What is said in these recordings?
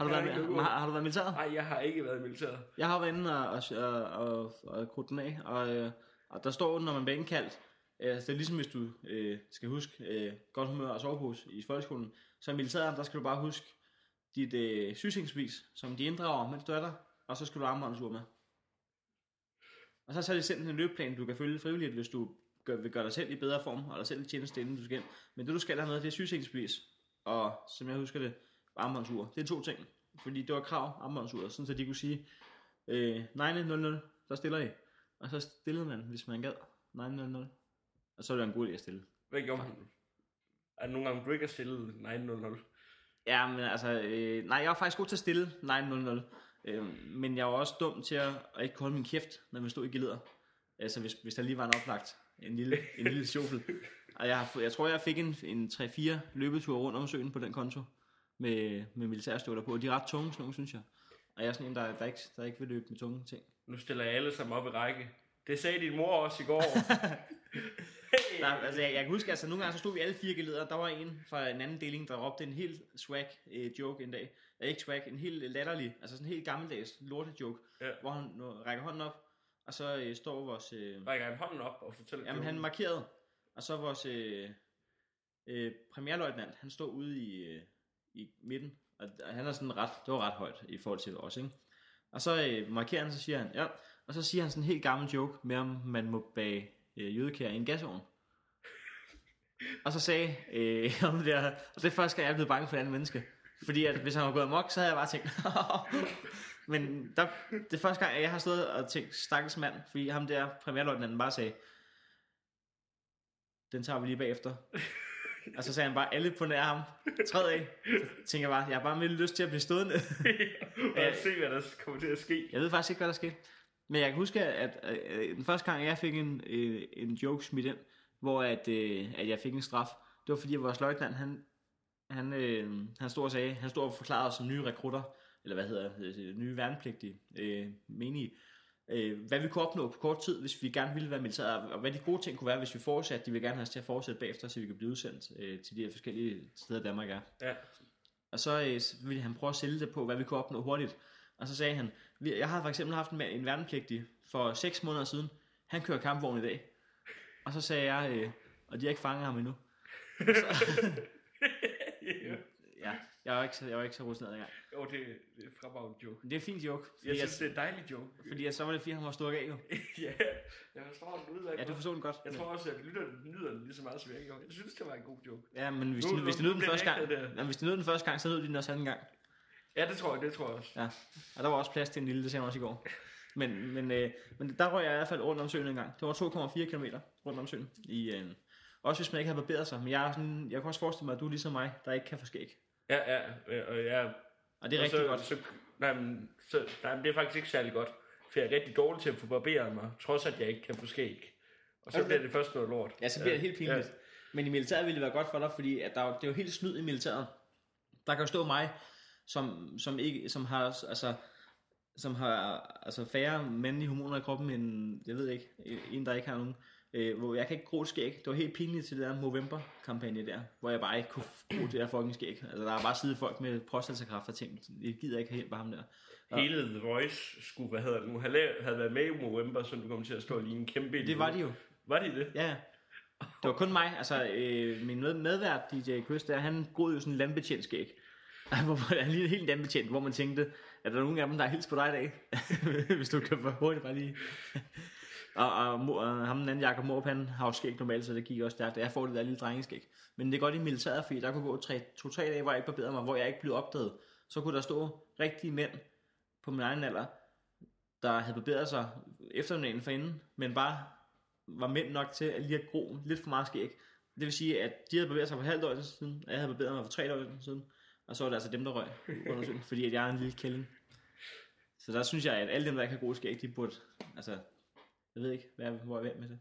Har du, har været, øvet. har, har du været i militæret? Nej, jeg har ikke været i militæret. Jeg har været inde og, og, og, og, krudte den af, og, øh, og der står, når man bliver indkaldt, øh, det er ligesom hvis du øh, skal huske øh, godt humør og sovepose i folkeskolen, så i militæret, der skal du bare huske dit øh, sygesikringsbevis, som de inddrager, mens du er der, og så skal du armbåndsur med. Og så har de sendt en løbeplan, du kan følge frivilligt, hvis du gør, vil gøre dig selv i bedre form, og dig selv i tjeneste, inden du skal ind. Men det du skal have med, det er sygesikringsbevis, og som jeg husker det, armbåndsur. Det er to ting, fordi det var krav, armbåndsuret, sådan så de kunne sige, øh, 900, der stiller I. Og så stillede man, hvis man gad, 900. Og så er det en god idé at stille. Hvad gjorde man? Er der nogle gange, du ikke har stillet 900? Ja, men altså, øh, nej, jeg var faktisk god til at stille 900. Øh, men jeg var også dum til at, at ikke kunne holde min kæft, når man stod i geleder. Altså, hvis, hvis der lige var en oplagt, en lille, en lille sjofel. Og jeg, har jeg tror, jeg fik en, en 3-4 løbeture rundt om søen på den konto, med, med militærstøvler på. Og de er ret tunge, sådan nogle, synes jeg. Og jeg er sådan en, der, der, ikke, der ikke vil løbe med tunge ting. Nu stiller jeg alle sammen op i række. Det sagde din mor også i går. Nej, altså jeg, jeg kan huske, altså nogle gange så stod vi alle fire geledere. Der var en fra en anden deling, der råbte en helt swag øh, joke en dag. Ja, ikke swag, en helt latterlig, altså sådan en helt gammeldags lorte joke. Ja. Hvor han nu rækker hånden op, og så øh, står vores... Øh, Rækker han hånden op og fortæller jamen han markerede, og så vores øh, øh, premierløjtnant, han stod ude i, øh, i midten. Og han er sådan ret, det var ret højt i forhold til os, ikke? Og så øh, markerer han, så siger han, ja. Og så siger han sådan en helt gammel joke med, om man må bage øh, jødekær i en gasovn. Og så sagde øh, om det, og det er første gang, jeg er blevet bange for et andet menneske. Fordi at hvis han var gået amok, så havde jeg bare tænkt, men der, det er første gang, jeg har stået og tænkt, stakkels mand, fordi ham der premierløjtnanten bare sagde, den tager vi lige bagefter. og så sagde han bare, alle på nær ham, træd af. Så tænker jeg bare, jeg har bare med lyst til at blive stående. og jeg se, hvad der kommer til at ske. Jeg ved faktisk ikke, hvad der skete. Men jeg kan huske, at øh, den første gang, jeg fik en, øh, en joke smidt ind, hvor at, øh, at jeg fik en straf, det var fordi, at vores løjtnant, han, han, øh, han stod og sagde, han stod og forklarede os som nye rekrutter, eller hvad hedder det, nye værnepligtige, øh, menige, øh, hvad vi kunne opnå på kort tid, hvis vi gerne ville være militær, og hvad de gode ting kunne være, hvis vi fortsatte, de vil gerne have os til at fortsætte bagefter, så vi kan blive udsendt øh, til de her forskellige steder, Danmark er. Ja. Og så øh, så ville han prøve at sælge det på, hvad vi kunne opnå hurtigt. Og så sagde han, "Vi- jeg har for eksempel haft en, en værnepligtig for 6 måneder siden. Han kører kampvogn i dag. Og så sagde jeg, øh, og de har ikke fanget ham endnu. ja. Jeg var ikke så, jeg var ikke så rutineret engang. Jo, det, det er fremragende joke. Det er en fin joke. Jeg jeg, synes, det er en dejlig joke. fordi jeg, så var det fordi, han var stukket af jo. ja, jeg forstår den udmærket. Ja, du forstod den godt. Jeg tror også, at lytteren nyder den lige så meget, som jeg gjorde. Jeg synes, det var en god joke. Ja, men hvis, Nu- de, hvis de nød den første gang, ægte, det. ja, hvis de nød den første gang, så nød de den også anden gang. Ja, det tror jeg, det tror jeg også. Ja, og der var også plads til en lille, det han også i går. Men, men, øh, men der røg jeg i hvert fald rundt om søen en gang. Det var 2,4 km rundt om søen. I, øh, også hvis man ikke har barberet sig. Men jeg, er sådan, jeg kan også forestille mig, at du er ligesom mig, der ikke kan få skæg. Ja, ja, ja, og ja. Og det er og rigtig så, godt. Så, nej, men, så, nej, men det er faktisk ikke særlig godt. For jeg er rigtig dårlig til at få barberet mig, trods at jeg ikke kan få skæg. Og så Okay. bliver det først noget lort. Ja, så bliver det helt pinligt. Men i militæret ville det være godt for dig, fordi at der, er det er jo helt snyd i militæret. Der kan jo stå mig, som, som, ikke, som har, altså, som har altså færre mandlige hormoner i kroppen end, jeg ved ikke, en der ikke har nogen. Øh, hvor jeg kan ikke gro et skæg. Det var helt pinligt til det der Movember-kampagne der, hvor jeg bare ikke kunne gro det der fucking skæg. Altså der er bare siddet folk med prostatakræft og ting. Jeg gider ikke have hjælp af ham der. Hele The Voice skulle, hvad hedder det nu, lavet, havde været med i Movember, så du kom til at stå lige en kæmpe Det var de jo. Var de det? Ja. Det var kun mig, altså øh, min med, medvært DJ Chris der, han groede jo sådan en landbetjent skæg. Hvor han lignede helt en landbetjent, hvor man tænkte, at der er nogen af dem, der er helt på dig i dag. Hvis du kan for hurtigt bare lige og, og, Mo- og ham den anden Jakob Måb, han har jo skæg normalt, så det gik også stærkt. Jeg får det der lille drengeskæg. Men det er godt i militæret, fordi der kunne gå to-tre dage, hvor jeg ikke barberede mig, hvor jeg ikke blev opdaget. Så kunne der stå rigtige mænd på min egen alder, der havde barberet sig eftermiddagen forinden, men bare var mænd nok til at lige at gro lidt for meget skæg. Det vil sige, at de havde barberet sig for halvt år siden, og jeg havde barberet mig for tre år siden, og så var det altså dem, der røg under fordi at jeg er en lille kælling. Så der synes jeg, at alle dem, der ikke har gode skæg, de burde, altså, jeg ved ikke, hvad, hvor jeg er med det.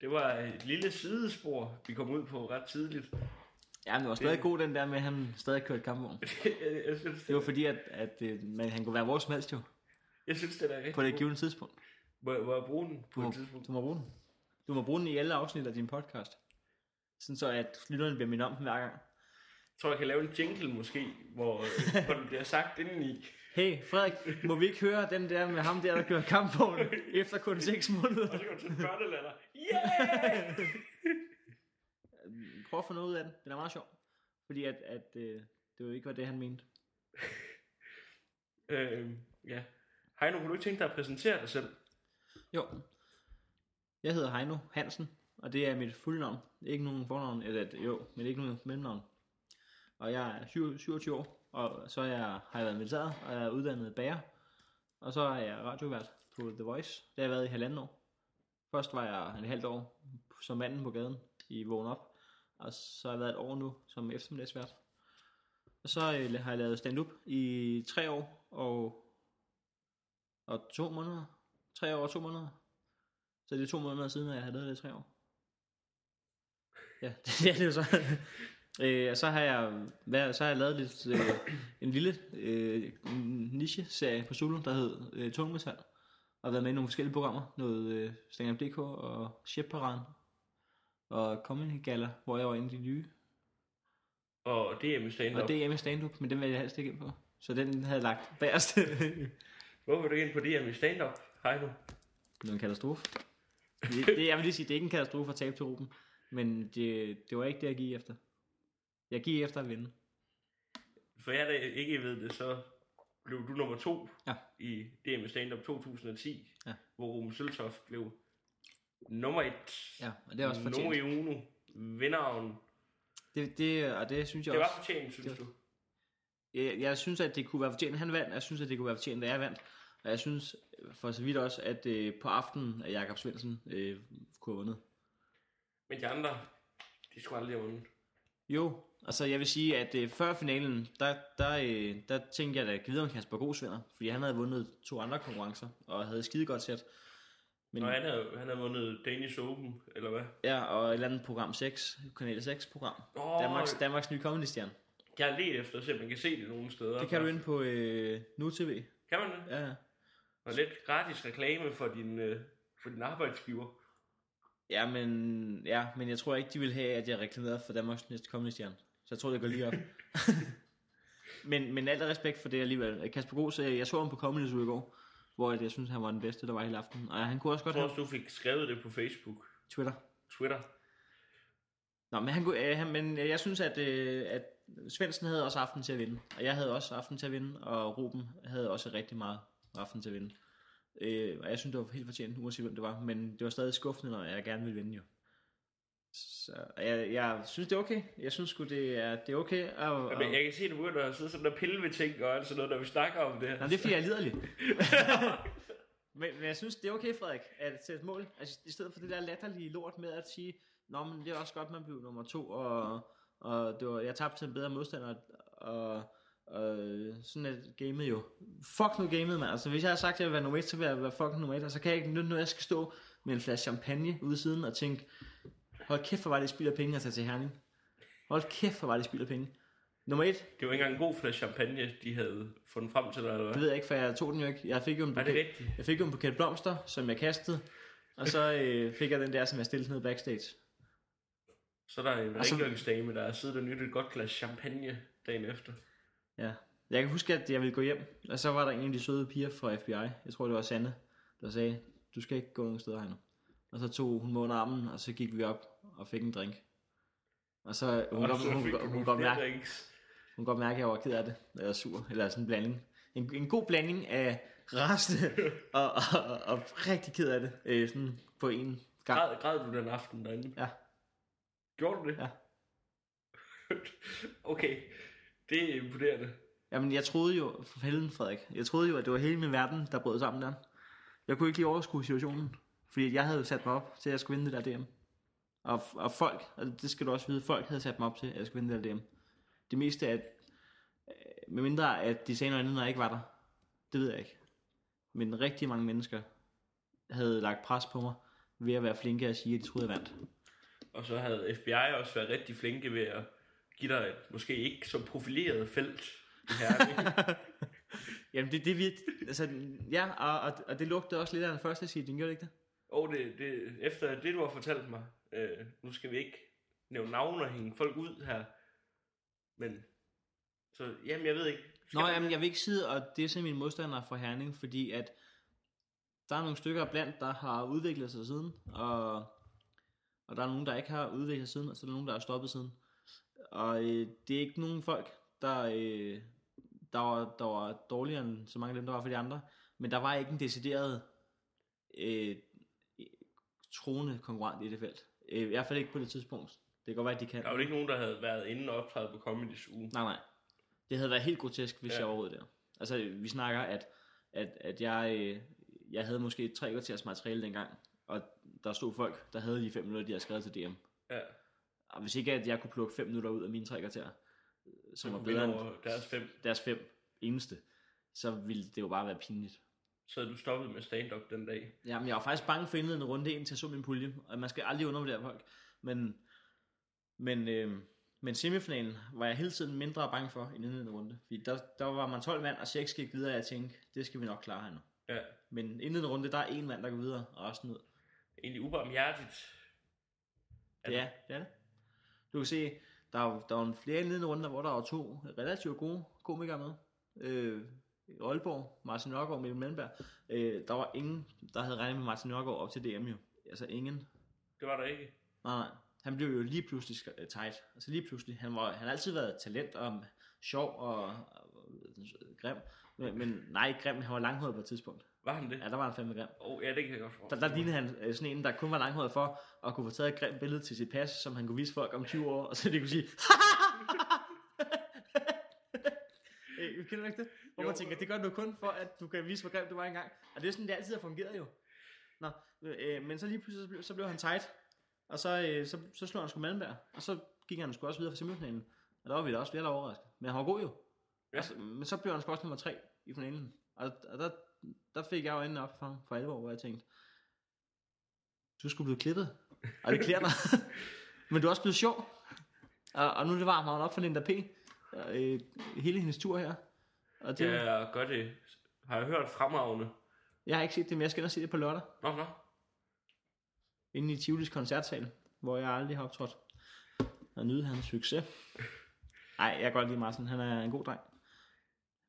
Det var et lille sidespor, vi kom ud på ret tidligt. Ja, men det var stadig god den der med, at han stadig kørte kampvogn. jeg, synes, Det var fordi, at, at øh, man, han kunne være hvor som helst jo, jeg synes, det er rigtig på det givende tidspunkt. Må, må jeg bruge den Du på må, et tidspunkt? du må bruge den. Du må bruge den i alle afsnit af din podcast. Sådan så, at lytterne bliver mindet om den hver gang. Jeg tror, jeg kan lave en jingle måske, hvor, øh, hvor det bliver sagt indeni. Hey, Frederik, må vi ikke høre den der med ham der, der kører kampvogn efter kun 6 måneder? Og så går du til børnelander. Yeah! Prøv at få noget ud af den. Den er meget sjov. Fordi at, at øh, det jo ikke var det, han mente. øh, ja. Heino, kunne du ikke tænke dig at præsentere dig selv? Jo. Jeg hedder Heino Hansen, og det er mit fulde navn. Ikke nogen fornavn, eller jo, men ikke nogen mellemnavn. Og jeg er 27 27 år, og så er jeg, har jeg været militæret, og jeg er uddannet bager. Og så er jeg radiovært på The Voice. Det har jeg været i halvanden år. Først var jeg en halvt år som manden på gaden i Vågen Op. Og så har jeg været et år nu som eftermiddagsvært. Og så øh, har jeg lavet stand-up i tre år og, og to måneder. Tre år og to måneder. Så det er to måneder siden, at jeg har lavet det i tre år. Ja, det, ja, det er jo så øh, og så har jeg, været, så har jeg lavet lidt, øh, en lille øh, niche-serie på Zulu, der hed øh, Tungmetal. Og været med i nogle forskellige programmer. Noget øh, Stand og Chef Paraden. Og Comedy Gala, hvor jeg var en af de nye. Og det er med stand Og DM i stand-up, men den vil jeg helst ikke ind på. Så den havde jeg lagt bagerst. Hvorfor vil du ikke ind på DM i stand-up, Heino? Det er en katastrofe. Det, det, jeg vil lige sige, det er ikke en katastrofe at tabe til Ruben. Men det, det var ikke det, jeg gik efter. Jeg gik efter at vinde. For jeg der ikke ved det, så blev du nummer to Ja. i DM i stand-up 2010, Ja. hvor Ruben Søltoft blev nummer et. Ja, og det er også Nummer fortjent. i uno. Vinderen. Det, det, og det synes jeg Det også. var fortjent, synes det- du? Jeg, jeg synes, at det kunne være fortjent, han vandt. Jeg synes, at det kunne være fortjent, at jeg vandt. Og jeg synes for så vidt også, at øh, på aftenen, at Jakob Svendsen øh, kunne have vundet. Men de andre, de skulle aldrig have vundet. Jo, altså jeg vil sige, at øh, før finalen, der, der, øh, der tænkte jeg, at jeg videre om Kasper Gos vinder, fordi han havde vundet to andre konkurrencer, og havde skide godt sæt. Men, Nå, han havde, han havde vundet Danish Open, eller hvad? ja, og et eller andet program 6, kanal 6 program. Åh, Danmarks, Danmarks nye comedy stjerne. Jeg har let efter at se, om man kan se det nogle steder. Det kan du ind på øh, Nu TV. Kan man det? Ja. Og lidt gratis reklame for din, øh, for din arbejdsgiver. Ja, men, ja, men jeg tror ikke, de vil have, at jeg reklamerede for Danmarks næste comedy stjerne. Så jeg tror, det går lige op. men, men alt respekt for det alligevel. Kasper øh, jeg så ham på Comedy Zoo i går, hvor jeg synes, han var den bedste, der var hele aften. Og han kunne også Jeg godt tror have også, du fik skrevet det på Facebook, Twitter. Twitter. Nå, men, han, kunne, øh, han, men jeg synes, at, øh, at Svendsen havde også aften til at vinde. Og jeg havde også aften til at vinde, og Ruben havde også rigtig meget aften til at vinde. Øh, og jeg synes, det var helt fortjent, uanset hvem det var. Men det var stadig skuffende, når jeg gerne ville vinde jo. Så jeg, jeg synes, det er okay. Jeg synes sgu, det er, det er okay. Og, og, Men jeg kan se, at du begynder at sidde sådan og pille ved ting og alt sådan noget, når vi snakker om det her. Nå, det er fordi, jeg er liderlig. men, men jeg synes, det er okay, Frederik, at sætte et mål. Altså, i stedet for det der latterlige lort med at sige, Nå, men det er også godt, man blev nummer to, og, og det var, jeg tabte til en bedre modstander, og, og sådan er gamet jo. Fuck nu gamet, mand. Altså, hvis jeg har sagt, at jeg vil være nummer et, så vil jeg være fucking nummer et, og så kan jeg ikke nytte noget, jeg skal stå med en flaske champagne ude siden og tænke, hold kæft, hvor var det spild af penge at tage til Herning. Hold kæft, hvor var det spild af penge. Nummer et, Det var ikke engang en god flaske champagne, de havde fundet frem til dig, eller det hvad? ved jeg ikke, for jeg tog den jo ikke. Jeg fik jo en Er det buket, jeg fik jo en buket blomster, som jeg kastede, og så øh, fik jeg den der, som jeg stillede ned backstage. Så er der en Og så- rengøringsdame, der har siddet og nyttet et godt glas champagne dagen efter. Ja. Jeg kan huske, at jeg ville gå hjem, og så var der en af de søde piger fra FBI, jeg tror det var Sanne, der sagde, du skal ikke gå nogen steder her nu. Og så tog hun mig under armen, og så gik vi op og fik en drink. Og så hun, Og godt, så hun, hun, hun, godt mærke, drinks. hun godt mærke, at jeg var ked af det, eller sur, eller sådan en blanding. En, en god blanding af rasende og, og, og, og rigtig ked af det, øh, sådan på en gang. Græd, græd du den aften derinde? Ja. Gjorde du det? Ja. okay, det er imponerende. Jamen, jeg troede jo, for helvede Frederik, jeg troede jo, at det var hele min verden, der brød sammen der. Jeg kunne ikke lige overskue situationen, fordi jeg havde jo sat mig op til, at jeg skulle vinde det der DM. Og, og folk, og det skal du også vide, folk havde sat mig op til, at jeg skulle vinde det der DM. Det meste af, øh, med mindre at de sagde noget andet, når jeg ikke var der, det ved jeg ikke. Men rigtig mange mennesker havde lagt pres på mig, ved at være flinke at sige, at de troede, jeg vandt. Og så havde FBI også været rigtig flinke ved at give dig et måske ikke så profileret felt. Jamen, det, det, det, altså, ja, og, og, og det lugtede også lidt af den første seeding, gjorde det ikke det? Og det, det, efter det, du har fortalt mig, øh, nu skal vi ikke nævne navne og hænge folk ud her, Men, så, jamen jeg ved ikke. Skal Nå, jamen, jeg vil ikke sidde og disse mine modstandere for Herning, fordi at der er nogle stykker blandt, der har udviklet sig siden, og, og der er nogen, der ikke har udviklet sig siden, og så er der nogen, der har stoppet siden. Og øh, det er ikke nogen folk, der, øh, der, var, der var dårligere end så mange af dem, der var for de andre, men der var ikke en decideret øh, troende konkurrent i det felt. Øh, I hvert fald ikke på det tidspunkt. Det kan godt være, at de kan. Der var ikke nogen, der havde været inde og optræde på Comedy's uge. Nej, nej. Det havde været helt grotesk, hvis Ja. jeg overhovedet der. Altså, vi snakker, at, at, at jeg, øh, jeg havde måske tre kvarters materiale dengang, og der stod folk, der havde de fem minutter, de havde skrevet til DM. Ja, Og hvis ikke, at jeg kunne plukke fem minutter ud af mine tre kvarter, som var bedre end deres fem. deres fem eneste, så ville det jo bare være pinligt. Så du stoppet med stand-up den dag. Jamen, jeg var faktisk bange for indledende runde, indtil jeg så min pulje, og man skal aldrig undervurdere folk. Men, men, øh, men semifinalen var jeg hele tiden mindre bange for i indledende runde. Fordi der, der var man 12 mand, og 6 gik videre, og jeg tænkte, det skal vi nok klare her nu. Ja, Men indledende runde, der er en mand, der går videre, og resten ud. egentlig ubarmhjertigt. Er Ja, det er det. Du kan se, der var, der var en flere indledende runder, hvor der var to relativt gode komikere med. Øh, Aalborg, Martin Nørgaard Mikkel Mellenberg. Øh, der var ingen, der havde regnet med Martin Nørgaard op til DM jo. Altså ingen. Det var der ikke. Nej, nej. Han blev jo lige pludselig øh, tight. Altså lige pludselig. Han, var, han har altid været talent og sjov og, og grim. Men, men nej, grim. Han var langhåret på et tidspunkt. Var han det? Ja, der var han fandme grim. Åh, oh, ja, det kan jeg godt Der, forstå. der lignede han øh, sådan en, der kun var langhåret for at kunne få taget et grimt billede til sit pas, som han kunne vise folk om 20 år, og så de kunne sige, Øh, Kender du ikke det? Hvor Jo. man tænker, det gør du kun for, at du kan vise, hvor grim du var engang. Og det er sådan, det altid har fungeret jo. Nå, øh, men så lige pludselig, så blev, så blev han tight. Og så, øh, så, så slog han sgu Malmberg. Og så gik han sgu også videre for semifinalen. Og der var vi da også flere, der overrasket. Men han var god jo. Ja. Og så, men så blev han sgu også nummer tre i finalen. Og, og der, der fik jeg jo øjnene op for, for alvor, hvor jeg tænkte, du skulle blive klippet. Og det klæder dig. men du er også blevet sjov. Og, og nu er det varmt havnet op for Linda P. Og, øh, hele hendes tur her. Og det, Ja, gør det. Har jeg hørt fremragende. Jeg har ikke set det, men jeg skal ind og se det på lørdag. Nå, nå. Inde i Tivolis koncertsal, hvor jeg aldrig har optrådt. Og nyde hans succes. Nej, jeg kan godt lide Martin. Han er en god dreng.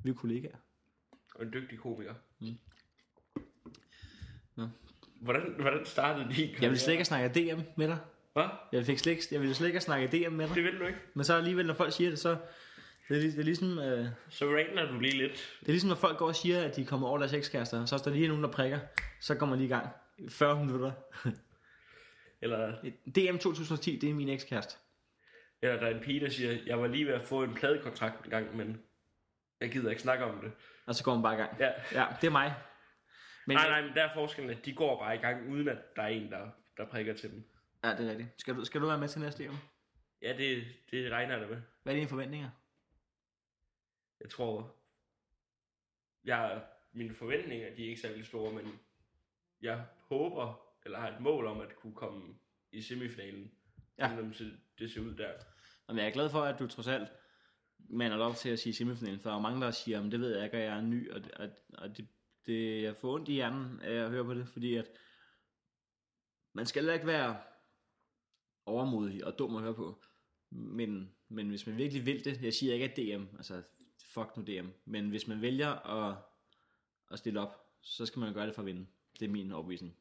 Vi er kollegaer. Og en dygtig komiker. Mm. Nå. Hvordan, hvordan startede din Jeg vil slet ikke snakke DM med dig. Hvad? Jeg, fik slet jeg ville slet ikke snakke DM med dig. Det vil du ikke. Men så alligevel, når folk siger det, så... Det er, det er ligesom... Øh, Så rainer du lige lidt. det er ligesom, når folk går og siger, at de kommer over deres ekskærester, så er der lige nogen, der prikker. Så kommer man lige i gang. 40 minutter. Eller, DM 2010, det er min ekskæreste. eller der er en pige, der siger, jeg var lige ved at få en pladekontrakt en gang, men jeg gider ikke snakke om det. Og så går man bare i gang. Ja. Ja, det er mig. Men, Nej, nej, men der er forskellen, at de går bare i gang, uden at der er en, der, der prikker til dem. Ja, det er rigtigt. Skal du, skal du være med til næste år? Ja, det, det regner jeg da med. Hvad er dine forventninger? Jeg tror, jeg, mine forventninger, de er ikke særlig store, men jeg håber, eller har et mål om at kunne komme i semifinalen. Ja. Selvom det- ser ud der. Jamen, jeg er glad for, at du trods alt mander op til at sige semifinalen, for der er mange, der siger, at det ved jeg ikke, og jeg er ny, og, og, og det, det, jeg får ondt i hjernen af at høre på det, fordi at man skal heller ikke være overmodig og dum at høre på, men, men hvis man virkelig vil det, jeg siger ikke, at DM, altså fuck nu DM, men hvis man vælger at, at stille op, så skal man gøre det for at vinde. Det er min overbevisning.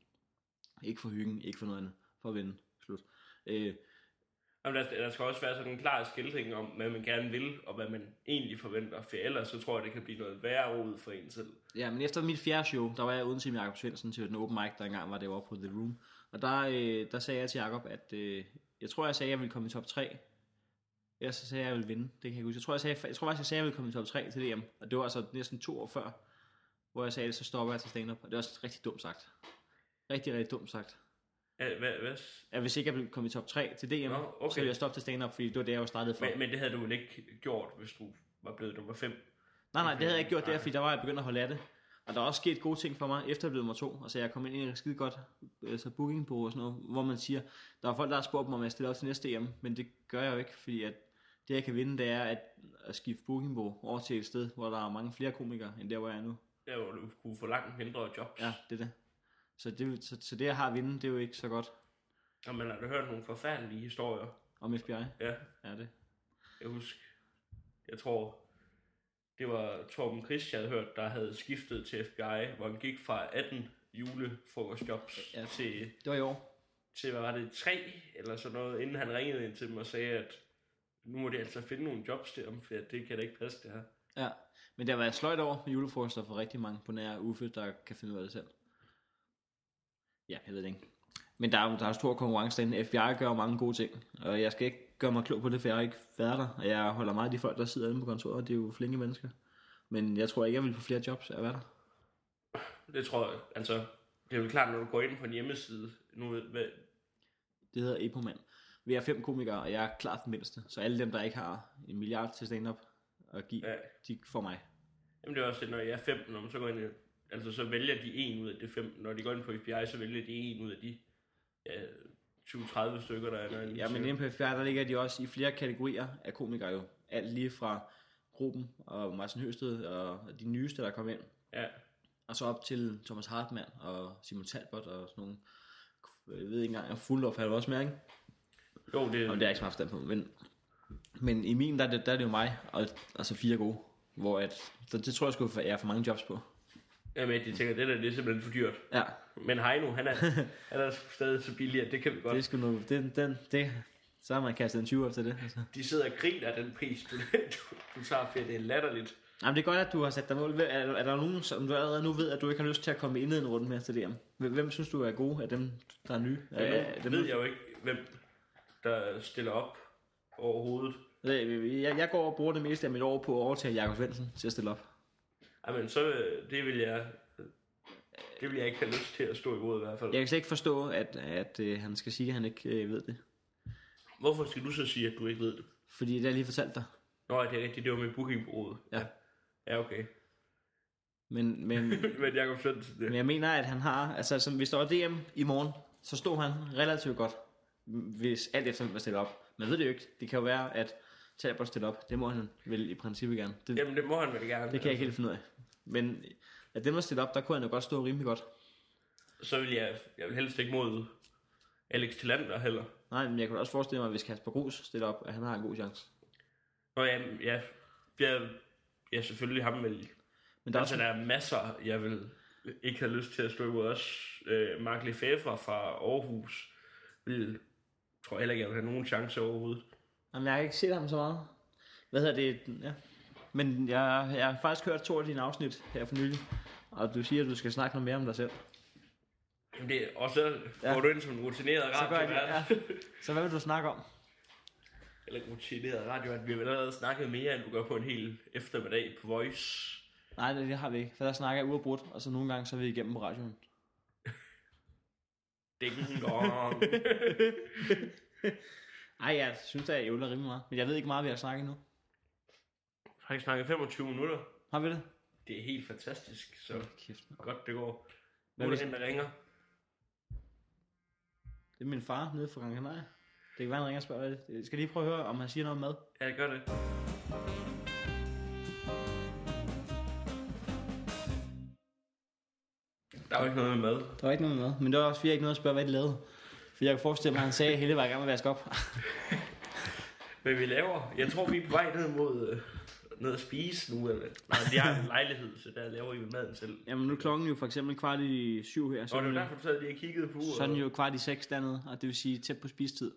Ikke for hyggen, ikke for noget andet, for at vinde. Slut. Øh, Jamen, der, der skal også være sådan en klar skildring om, hvad man gerne vil, og hvad man egentlig forventer, for ellers så tror jeg, det kan blive noget værre rod for en selv. Ja, men efter mit fjerde show, der var jeg uden til Jakob Svendsen til den open mic, der engang var det var på The Room. Og der, øh, der sagde jeg til Jakob, at øh, jeg tror, jeg sagde, at jeg ville komme i top 3. Ellers så sagde jeg, at jeg ville vinde. Det kan jeg ikke huske. Jeg tror, jeg, sagde, jeg tror faktisk, jeg sagde, at jeg ville komme i top 3 til DM. Og det var altså næsten to år før, hvor jeg sagde det, så stopper jeg til stand-up. Og det var også rigtig dumt sagt. Rigtig, rigtig dumt sagt. Hvad, hvad? At hvis ikke jeg ville komme i top 3 til DM, Nå, okay. så ville jeg stoppe til stand-up, fordi det var det, jeg jo startede for. Men, men det havde du vel ikke gjort, hvis du var blevet nummer 5. Nej, nej, det havde jeg ikke gjort der, fordi der var jeg begyndt at holde af det. Og der er også sket gode ting for mig, efter jeg blev nummer to. Altså jeg kom ind i et skide godt altså bookingbureau og sådan noget, hvor man siger, der er folk, der har spurgt mig, om jeg stiller op til næste EM, men det gør jeg jo ikke, fordi at det jeg kan vinde, det er at, at skifte bookingbureau over til et sted, hvor der er mange flere komikere, end der hvor jeg er nu. Der hvor du kunne få langt mindre jobs. Ja, det er det. Så det, så, så det jeg har at vinde, det er jo ikke så godt Og man har da hørt nogle forfærdelige historier. om FBI. Ja, Ja, det. jeg husker, jeg tror, det var Torben Christ, jeg havde hørt, der havde skiftet til FBI, hvor han gik fra 18 julefrokostjobs Ja. ja. til, Det var i år. til, hvad var det, 3 eller sådan noget, inden han ringede ind til dem og sagde, at nu må de altså finde nogle jobs ham, for det kan da ikke passe det her. Ja. Men der var sløjt over med julefrokoster for rigtig mange på nær Uffe, der kan finde ud af det selv. Ja, jeg ved det ikke. Men der er der er stor konkurrence derinde. FBI gør mange gode ting, og jeg skal ikke gøre mig klog på det, for jeg har ikke været der. Og jeg holder meget af de folk, der sidder inde på kontoret, det er jo flinke mennesker. Men jeg tror ikke, jeg vil få flere jobs af at være der. Det tror jeg, altså, det er jo klart, når du går ind på en hjemmeside, nu ved, hvad, Det hedder Epoman. Vi er fem komikere, og jeg er klart den mindste. Så alle dem, der ikke har en milliard til stand-up at give, ja, de får mig. Jamen det er også det, når jeg er 15, når man så går ind i, altså så vælger de en ud af de 15. Når de går ind på FBI, så vælger de en ud af de ja, 20-30 stykker, der er derinde. Ja, men inde på FBI, der ligger de også i flere kategorier af komikere jo. Alt lige fra Gruppen og Martin Høsted og de nyeste, der kom ind. Ja, Og så op til Thomas Hartmann og Simon Talbot og sådan nogle. Jeg ved ikke engang, Fuldorf havde også med, ikke? Jo, det, Om det er ikke så meget på, men, men i min, der er, det, der er det jo mig, og altså fire gode. Hvor at, så det tror jeg jeg er for mange jobs på. Jamen, de tænker, det der det er simpelthen for dyrt. Ja, Men Heino, han er, han er stadig så billig, at det kan vi godt. det sgu nu, det, den, det, så har man kastet en 20 efter det. Altså. De sidder og griner af den pris, du, du, du tager, for det er latterligt. Jamen, det er godt, at du har sat dig mål. Er, er der nogen, som du allerede nu ved, at du ikke har lyst til at komme ind i en runde med til DM? Hvem hvem synes du er gode af dem, der er nye? Ja, Er, nu ved jeg jo ikke, hvem der stiller op overhovedet. jeg, jeg, går og bruger det meste af mit år på at overtage Jakob Svendsen til at stille op. Jamen, så øh, det vil jeg... Det vil jeg ikke have lyst til at stå imod i hvert fald. Jeg kan slet ikke forstå, at, at øh, han skal sige, at han ikke øh, ved det. Hvorfor skal du så sige, at du ikke ved det? Fordi det har lige fortalt dig. Nå, det er rigtigt, det var med bookingbureauet. Ja. Ja, okay. Men, men, Men Jacob Svendsen, det. men jeg mener, at han har... Altså, som, hvis der var DM i morgen, så stod han relativt godt, hvis alt efter var stillet op. Man ved det jo ikke. Det kan jo være, at Talbot stille op. Det må han vel i princippet gerne. Det, Jamen, det må han vel gerne. det kan jeg ikke helt finde ud af. Men at dem, der stille op, der kunne han jo godt stå rimelig godt. Så vil jeg, jeg vil helst ikke mod Alex Tillander heller. Nej, men jeg kunne også forestille mig, at hvis Kasper Grus stiller op, at han har en god chance. Nå ja, ja, jeg, ja selvfølgelig ham vel. Men der er Altså, også, der er masser, jeg vil ikke have lyst til at stå imod os. Øh, Mark Lefebvre fra Aarhus vil, tror heller ikke, jeg vil have nogen chance overhovedet. jamen, jeg har ikke set ham så meget. Hvad hedder det? Ja. Men jeg, jeg har faktisk hørt to af dine afsnit her for nylig. Og du siger, at du skal snakke noget mere om dig selv. Jamen, det, og så Ja. går du ind som en rutineret radiovært. ja. Så hvad vil du snakke om? Eller rutineret radiovært. Vi har allerede snakket mere, end du gør på en hel eftermiddag på Voice. Nej, det, det har vi ikke. For der snakker jeg uafbrudt, og så nogle gange så er vi igennem på radioen. Ding dong. Ej, jeg synes, det er ævler rimelig meget. Men jeg ved ikke meget, vi har snakket nu. har ikke snakket 25 minutter. Har vi det? Det er helt fantastisk, så Kæft. godt det går. Hvad er det, der ringer? Det er min far nede fra Gran Canaria. Det kan være, han ringer og spørger, hvad det er. Skal lige prøve at høre, om han siger noget om mad? Ja, gør det. Der er jo ikke noget med mad. Der var ikke noget med mad. Men det var også fordi, jeg ikke noget at spørge, hvad de lavede. For jeg kan forestille mig, at han sagde, at hele var i gang med at vaske op. Men vi laver, jeg tror vi er på vej ned mod øh, ned at spise nu. Eller, nej, de har en lejlighed, så der laver vi maden selv. Jamen nu er klokken jo for eksempel kvart i syv her. Så, Og er det er jo, derfor, du sad lige og kiggede på uret. så er den jo kvart i seks dernede, og det vil sige tæt på spistid.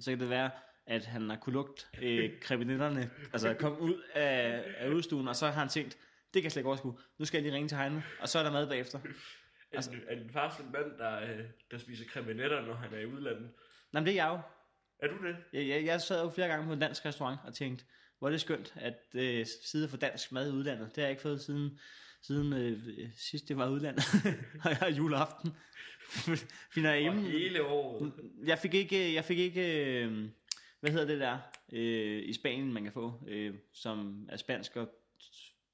Så kan det være, at han har kunne lugte øh, krebinetterne, altså komme ud af, af udstuen, og så har han tænkt, det kan jeg slet ikke overskue. Nu skal jeg lige ringe til Heino, og så er der mad bagefter. Altså, er far sådan en mand, der, øh, der spiser krebinetter, når han er i udlandet? Nå, men det er jeg jo. Er du det? Jeg, jeg, jeg sad jo flere gange på en dansk restaurant og tænkte, hvor er det skønt, at øh, sidde for dansk mad i udlandet. Det har jeg ikke fået siden, siden øh, sidst det var udlandet. og jeg har juleaften. Finder jeg hjemme. hele året. Jeg fik ikke, jeg fik ikke øh, hvad hedder det der, øh, i Spanien man kan få, øh, som er spansk og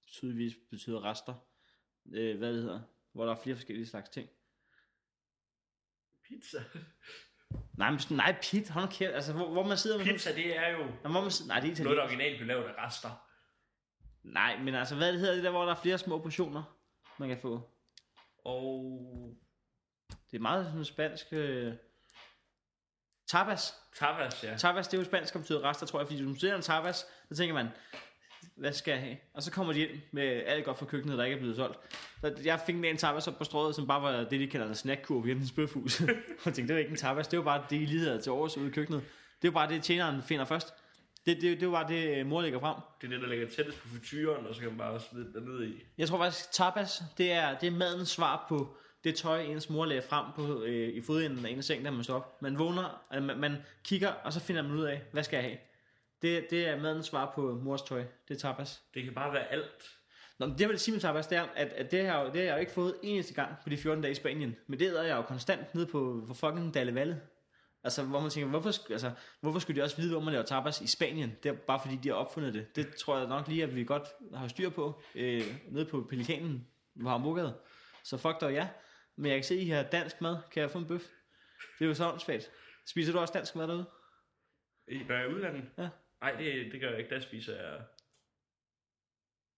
tydeligvis betyder rester. Øh, hvad det hedder, hvor der er flere forskellige slags ting. Pizza. Nej, men, nej, pit, hold nu kæft, altså hvor, hvor man sidder med... Pizza, det er jo Nå, hvor man, sidder- nej, det er noget, italiensk. der originalt blev lavet af rester. Nej, men altså, hvad det hedder det der, hvor der er flere små portioner, man kan få? Og Det er meget sådan spansk... Øh... Tapas. tapas, ja. Tapas, det er jo spansk, og betyder rester, tror jeg, fordi hvis du ser en tapas, så tænker man, hvad skal jeg have? Og så kommer de ind med alt godt fra køkkenet, der ikke er blevet solgt. Så jeg fik en tapas op på strået, som bare var det, de kalder en snackkurv i en spøfhus. og jeg tænkte, det var ikke en tapas, det var bare det, de lige havde til års ude i køkkenet. Det var bare det, tjeneren finder først. Det, det, det var bare det, mor lægger frem. Det er det, der ligger tættest på frityren, og så kan man bare smide den ned i. Jeg tror faktisk, tapas, det er, det er madens svar på det tøj, ens mor lagde frem på, øh, i fodenden af en sengen, da man står op. Man vågner, øh, man, man kigger, og så finder man ud af, hvad skal jeg have? Det, det er madens svar på mors tøj. Det er tapas. Det kan bare være alt. Nå, men det jeg vil sige med tapas, det er, at, at det, har, jo- det har jeg jo ikke fået en eneste gang på de 14 dage i Spanien. Men det er jeg jo konstant nede på, på fucking Dalle Valle. Altså, hvor man tænker, hvorfor, altså, hvorfor skulle de også vide, hvor man laver tapas i Spanien? Det er bare fordi, de har opfundet det. Det tror jeg nok lige, at vi godt har styr på, øh, nede på Pelikanen, på Hamburgade. Så fuck dog ja. Men jeg kan se, at I har dansk mad. Kan jeg få en bøf? Det er jo så åndssvagt. Spiser du også dansk mad derude? I- Når jeg er udlandet? Ja. Nej, det, det gør jeg ikke. Der spiser jeg...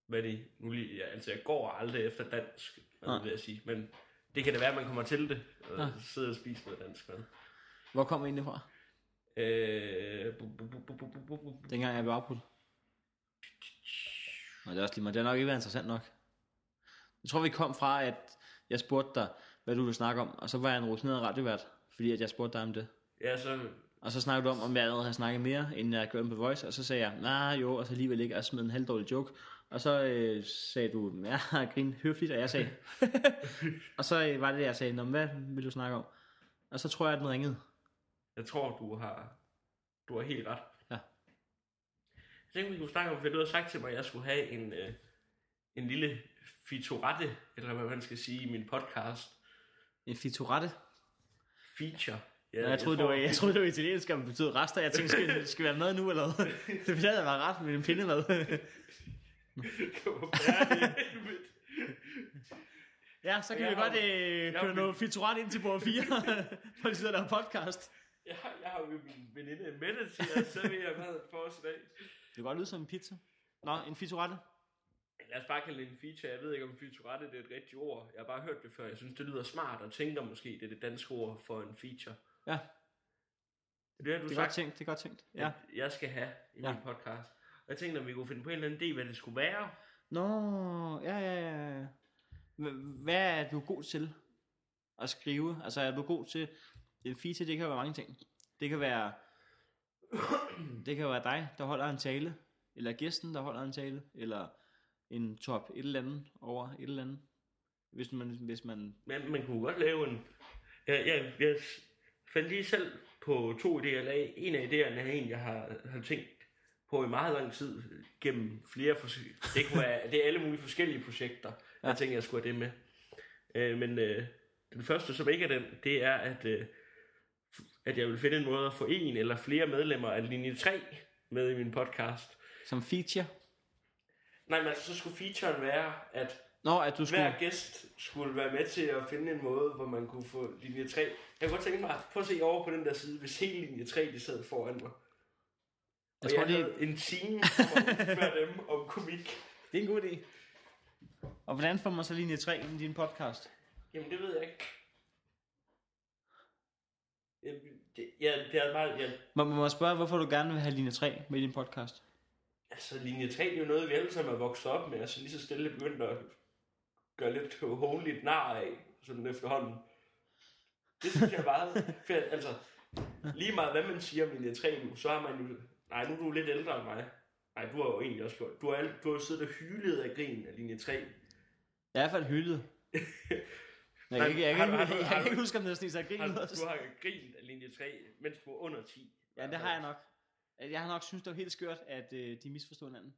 Hvad det nu lige... Ja, altså, jeg går aldrig efter dansk, hvad ah. vil jeg sige. Men det kan da være, at man kommer til det. Og ah. sidder og spiser noget dansk mad. Hvor kommer I det fra? Øh, bu, bu, bu, bu. Dengang jeg blev afbrudt. Nå, det er også lige meget. Det har nok ikke været interessant nok. Jeg tror, vi kom fra, at jeg spurgte dig, hvad du ville snakke om, og så var jeg en rutineret radiovært, fordi at jeg spurgte dig om det. Ja, så og så snakkede du om, om jeg allerede havde snakket mere, inden jeg gjorde på Voice, og så sagde jeg, nej jo, og så alligevel ikke, og smed en halvdårlig joke. Og så øh, sagde du, ja, grin høfligt, og jeg sagde, og så øh, var det, jeg sagde, Nå, hvad vil du snakke om? Og så tror jeg, at den ringede. Jeg tror, du har, du har helt ret. Ja. Jeg tænkte, vi kunne snakke om, for du har sagt til mig, at jeg skulle have en, øh, en lille featurette, eller hvad man skal sige, i min podcast. En fiturette. Feature. Ja, jeg, troede, det var, jeg troede, det var italiensk, og det betød rester. Jeg tænkte, skal, skal have mad nu, eller hvad? Det ville have været ret med en pindemad. ja, så kan Jeg vi har- godt øh, jeg køre noget fiturat ind til bord 4, for de sidder der podcast. jeg, har, jeg har jo min veninde Mette til at servere mad for os i dag. Det kan godt lyde som en pizza. Nå, en fiturette. Lad os bare kalde det en feature. Jeg ved ikke, om featurette det er et rigtigt ord. Jeg har bare hørt det før. Jeg synes, det lyder smart, og tænker måske, det er det danske ord for en feature. Ja, Det er det, du det er sagt. godt tænkt, det er godt tænkt. Ja. jeg skal have i Ja. min podcast. Og jeg tænkte, om vi kunne finde på en eller anden idé, hvad det skulle være. Nå, ja, ja, ja. Hvad er du god til at skrive? Altså, er du god til... En feature, det kan være mange ting. Det kan være... Det kan være dig, der holder en tale. Eller gæsten, der holder en tale. Eller en top et eller andet over et eller andet. Hvis man... Hvis man Men man kunne godt lave en... Jeg, jeg, jeg fandt lige selv på to idéer. Eller en af idéerne er en, jeg har, har tænkt på i meget lang tid. Gennem flere forskellige... Det, kunne være, det er alle mulige forskellige projekter. Ja. Jeg tænkte, jeg skulle have det med. Øh, men øh, den første, som ikke er den, det er, at, øh, at jeg vil finde en måde at få en eller flere medlemmer af linje 3 med i min podcast. som feature... Nej, men altså, så skulle featuren være, at Nå, at du skulle... hver gæst skulle være med til at finde en måde, hvor man kunne få linje 3. Jeg kunne godt tænke mig, prøv at se over på den der side, hvis hele linje 3 de sad foran mig. Jeg Og tror, jeg det, havde en time spørge dem om komik. det er en god idé. Og hvordan får man så linje 3 ind i din podcast? Jamen, det ved jeg ikke. Det, ja, det er meget, ja, Må må man spørge, hvorfor du gerne vil have linje 3 med i din podcast? altså linje 3 det er jo noget, vi alle sammen er vokset op med, altså lige så stille begyndt at gøre lidt hånligt nar af, sådan efterhånden. Det synes jeg er meget fedt, altså lige meget hvad man siger om linje 3 nu, så har man jo, nej nu er du lidt ældre end mig, nej du har jo egentlig også gjort, du har, du har jo siddet og hylet af grin af linje 3. Jeg er i hvert fald hyldet. Jeg kan ikke, jeg kan, jeg kan du- ikke huske, om det er sådan, så jeg griner du har grint af linje 3, mens du var under 10. Ja, det har jeg nok. Jeg har nok synes, det var helt skørt, at øh, de misforstod hinanden.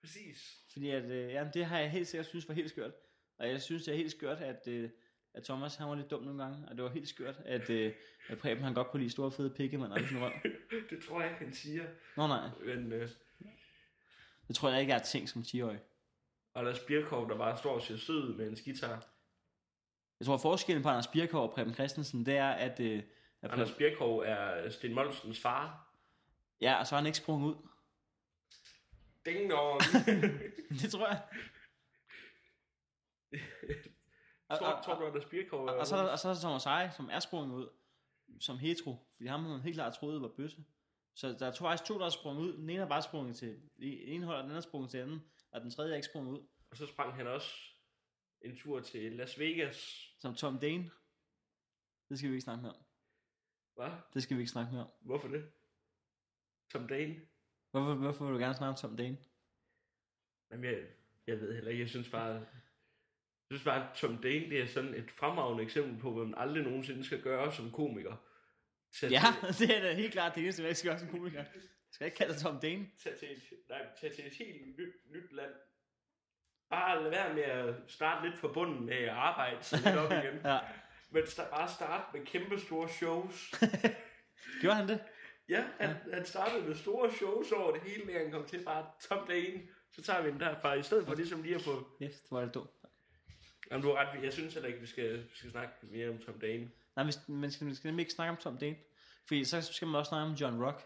Præcis. Fordi at, øh, jamen, det har jeg helt sikkert synes var helt skørt. Og jeg synes, det er helt skørt, at, øh, at Thomas han var lidt dum nogle gange. Og det var helt skørt, at, øh, at Preben han godt kunne lide store fede pikke, men aldrig sådan røv. det tror jeg ikke, han siger. Nå nej, Men øh, det tror jeg ikke er et ting som 10-årig. Anders Birkov, der bare står og ser sød med en guitar. Jeg tror, forskellen på Anders Birkov og Preben Christensen, det er, at... Øh, at Anders Preben, Birkov er Sten Molsens far. ja, og så er han ikke sprunget ud. Ding dong. det tror jeg. Tror, du, Anders Birkov er... og, og, så, og så er der Thomas Eje, som er sprunget ud som hetero. Fordi ham havde helt klart troet var bøsse. Så der er to, faktisk to, der er sprunget ud. Den ene er bare sprunget til en hold, og den anden er sprunget til anden. Og den tredje er ikke sprunget ud. Og så sprang han også en tur til Las Vegas. Som Tom Dane. Det skal vi ikke snakke mere om. Hvad? Det skal vi ikke snakke mere om. Hvorfor det? Tom Dane? Hvorfor, hvorfor vil du gerne snakke om Tom Dane? Jamen, jeg, jeg ved heller ikke. Jeg synes bare, jeg synes bare, at Tom Dane det er sådan et fremragende eksempel på, hvad man aldrig nogensinde skal gøre som komiker. Tag Ja, det er da helt klart det eneste, jeg skal gøre som komiker. Jeg skal ikke kalde dig Tom Dane. Tage til et, nej, tage til et helt nyt, nyt land. Bare lad være med at starte lidt fra bunden med at arbejde sig lidt op igen. Ja. Men sta- bare starte med kæmpe store shows. Gjorde han det? Ja, han, ja. han startede med store shows over det hele, da han kom til bare Tom Dane. Så tager vi den derfra, i stedet for ligesom lige at få... Yes, hvor er det dumt. Jamen, du har ret, jeg synes heller ikke, vi skal, vi skal snakke mere om Tom Dane. Nej, vi, man skal, man skal nemlig ikke snakke om Tom Dane. Fordi så skal man også snakke om John Rock.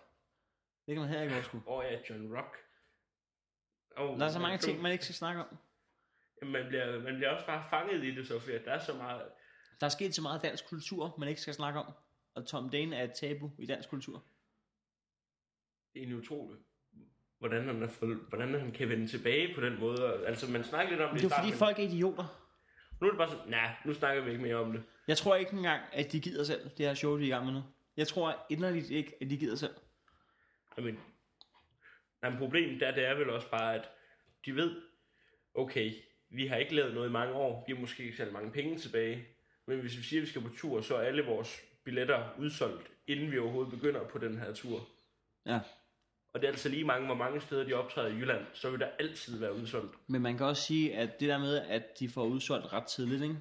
Det kan man heller ikke overskue. Åh oh, ja, John Rock. Oh, Der er så mange ting, man ikke skal snakke om. Jamen, man bliver, man bliver også bare fanget i det, så fordi der er så meget... Der er sket så meget dansk kultur, man ikke skal snakke om. Og Tom Dane er et tabu i dansk kultur. Det er egentlig utroligt, hvordan han, er hvordan han kan vende tilbage på den måde. Altså, man snakker lidt om det det er fordi folk er idioter. Nu er det bare sådan, nej, nu snakker vi ikke mere om det. Jeg tror ikke engang, at de gider selv, det her show, de er i gang med nu. Jeg tror inderligt ikke, at de gider selv. Jamen, jamen problemet der, det er vel også bare, at de ved, okay, vi har ikke lavet noget i mange år, vi har måske ikke sat mange penge tilbage, men hvis vi siger, at vi skal på tur, så er alle vores billetter udsolgt, inden vi overhovedet begynder på den her tur. Ja. Og det er altså lige mange, hvor mange steder de optræder i Jylland, så vil der altid være udsolgt. Men man kan også sige, at det der med, at de får udsolgt ret tidligt, ikke?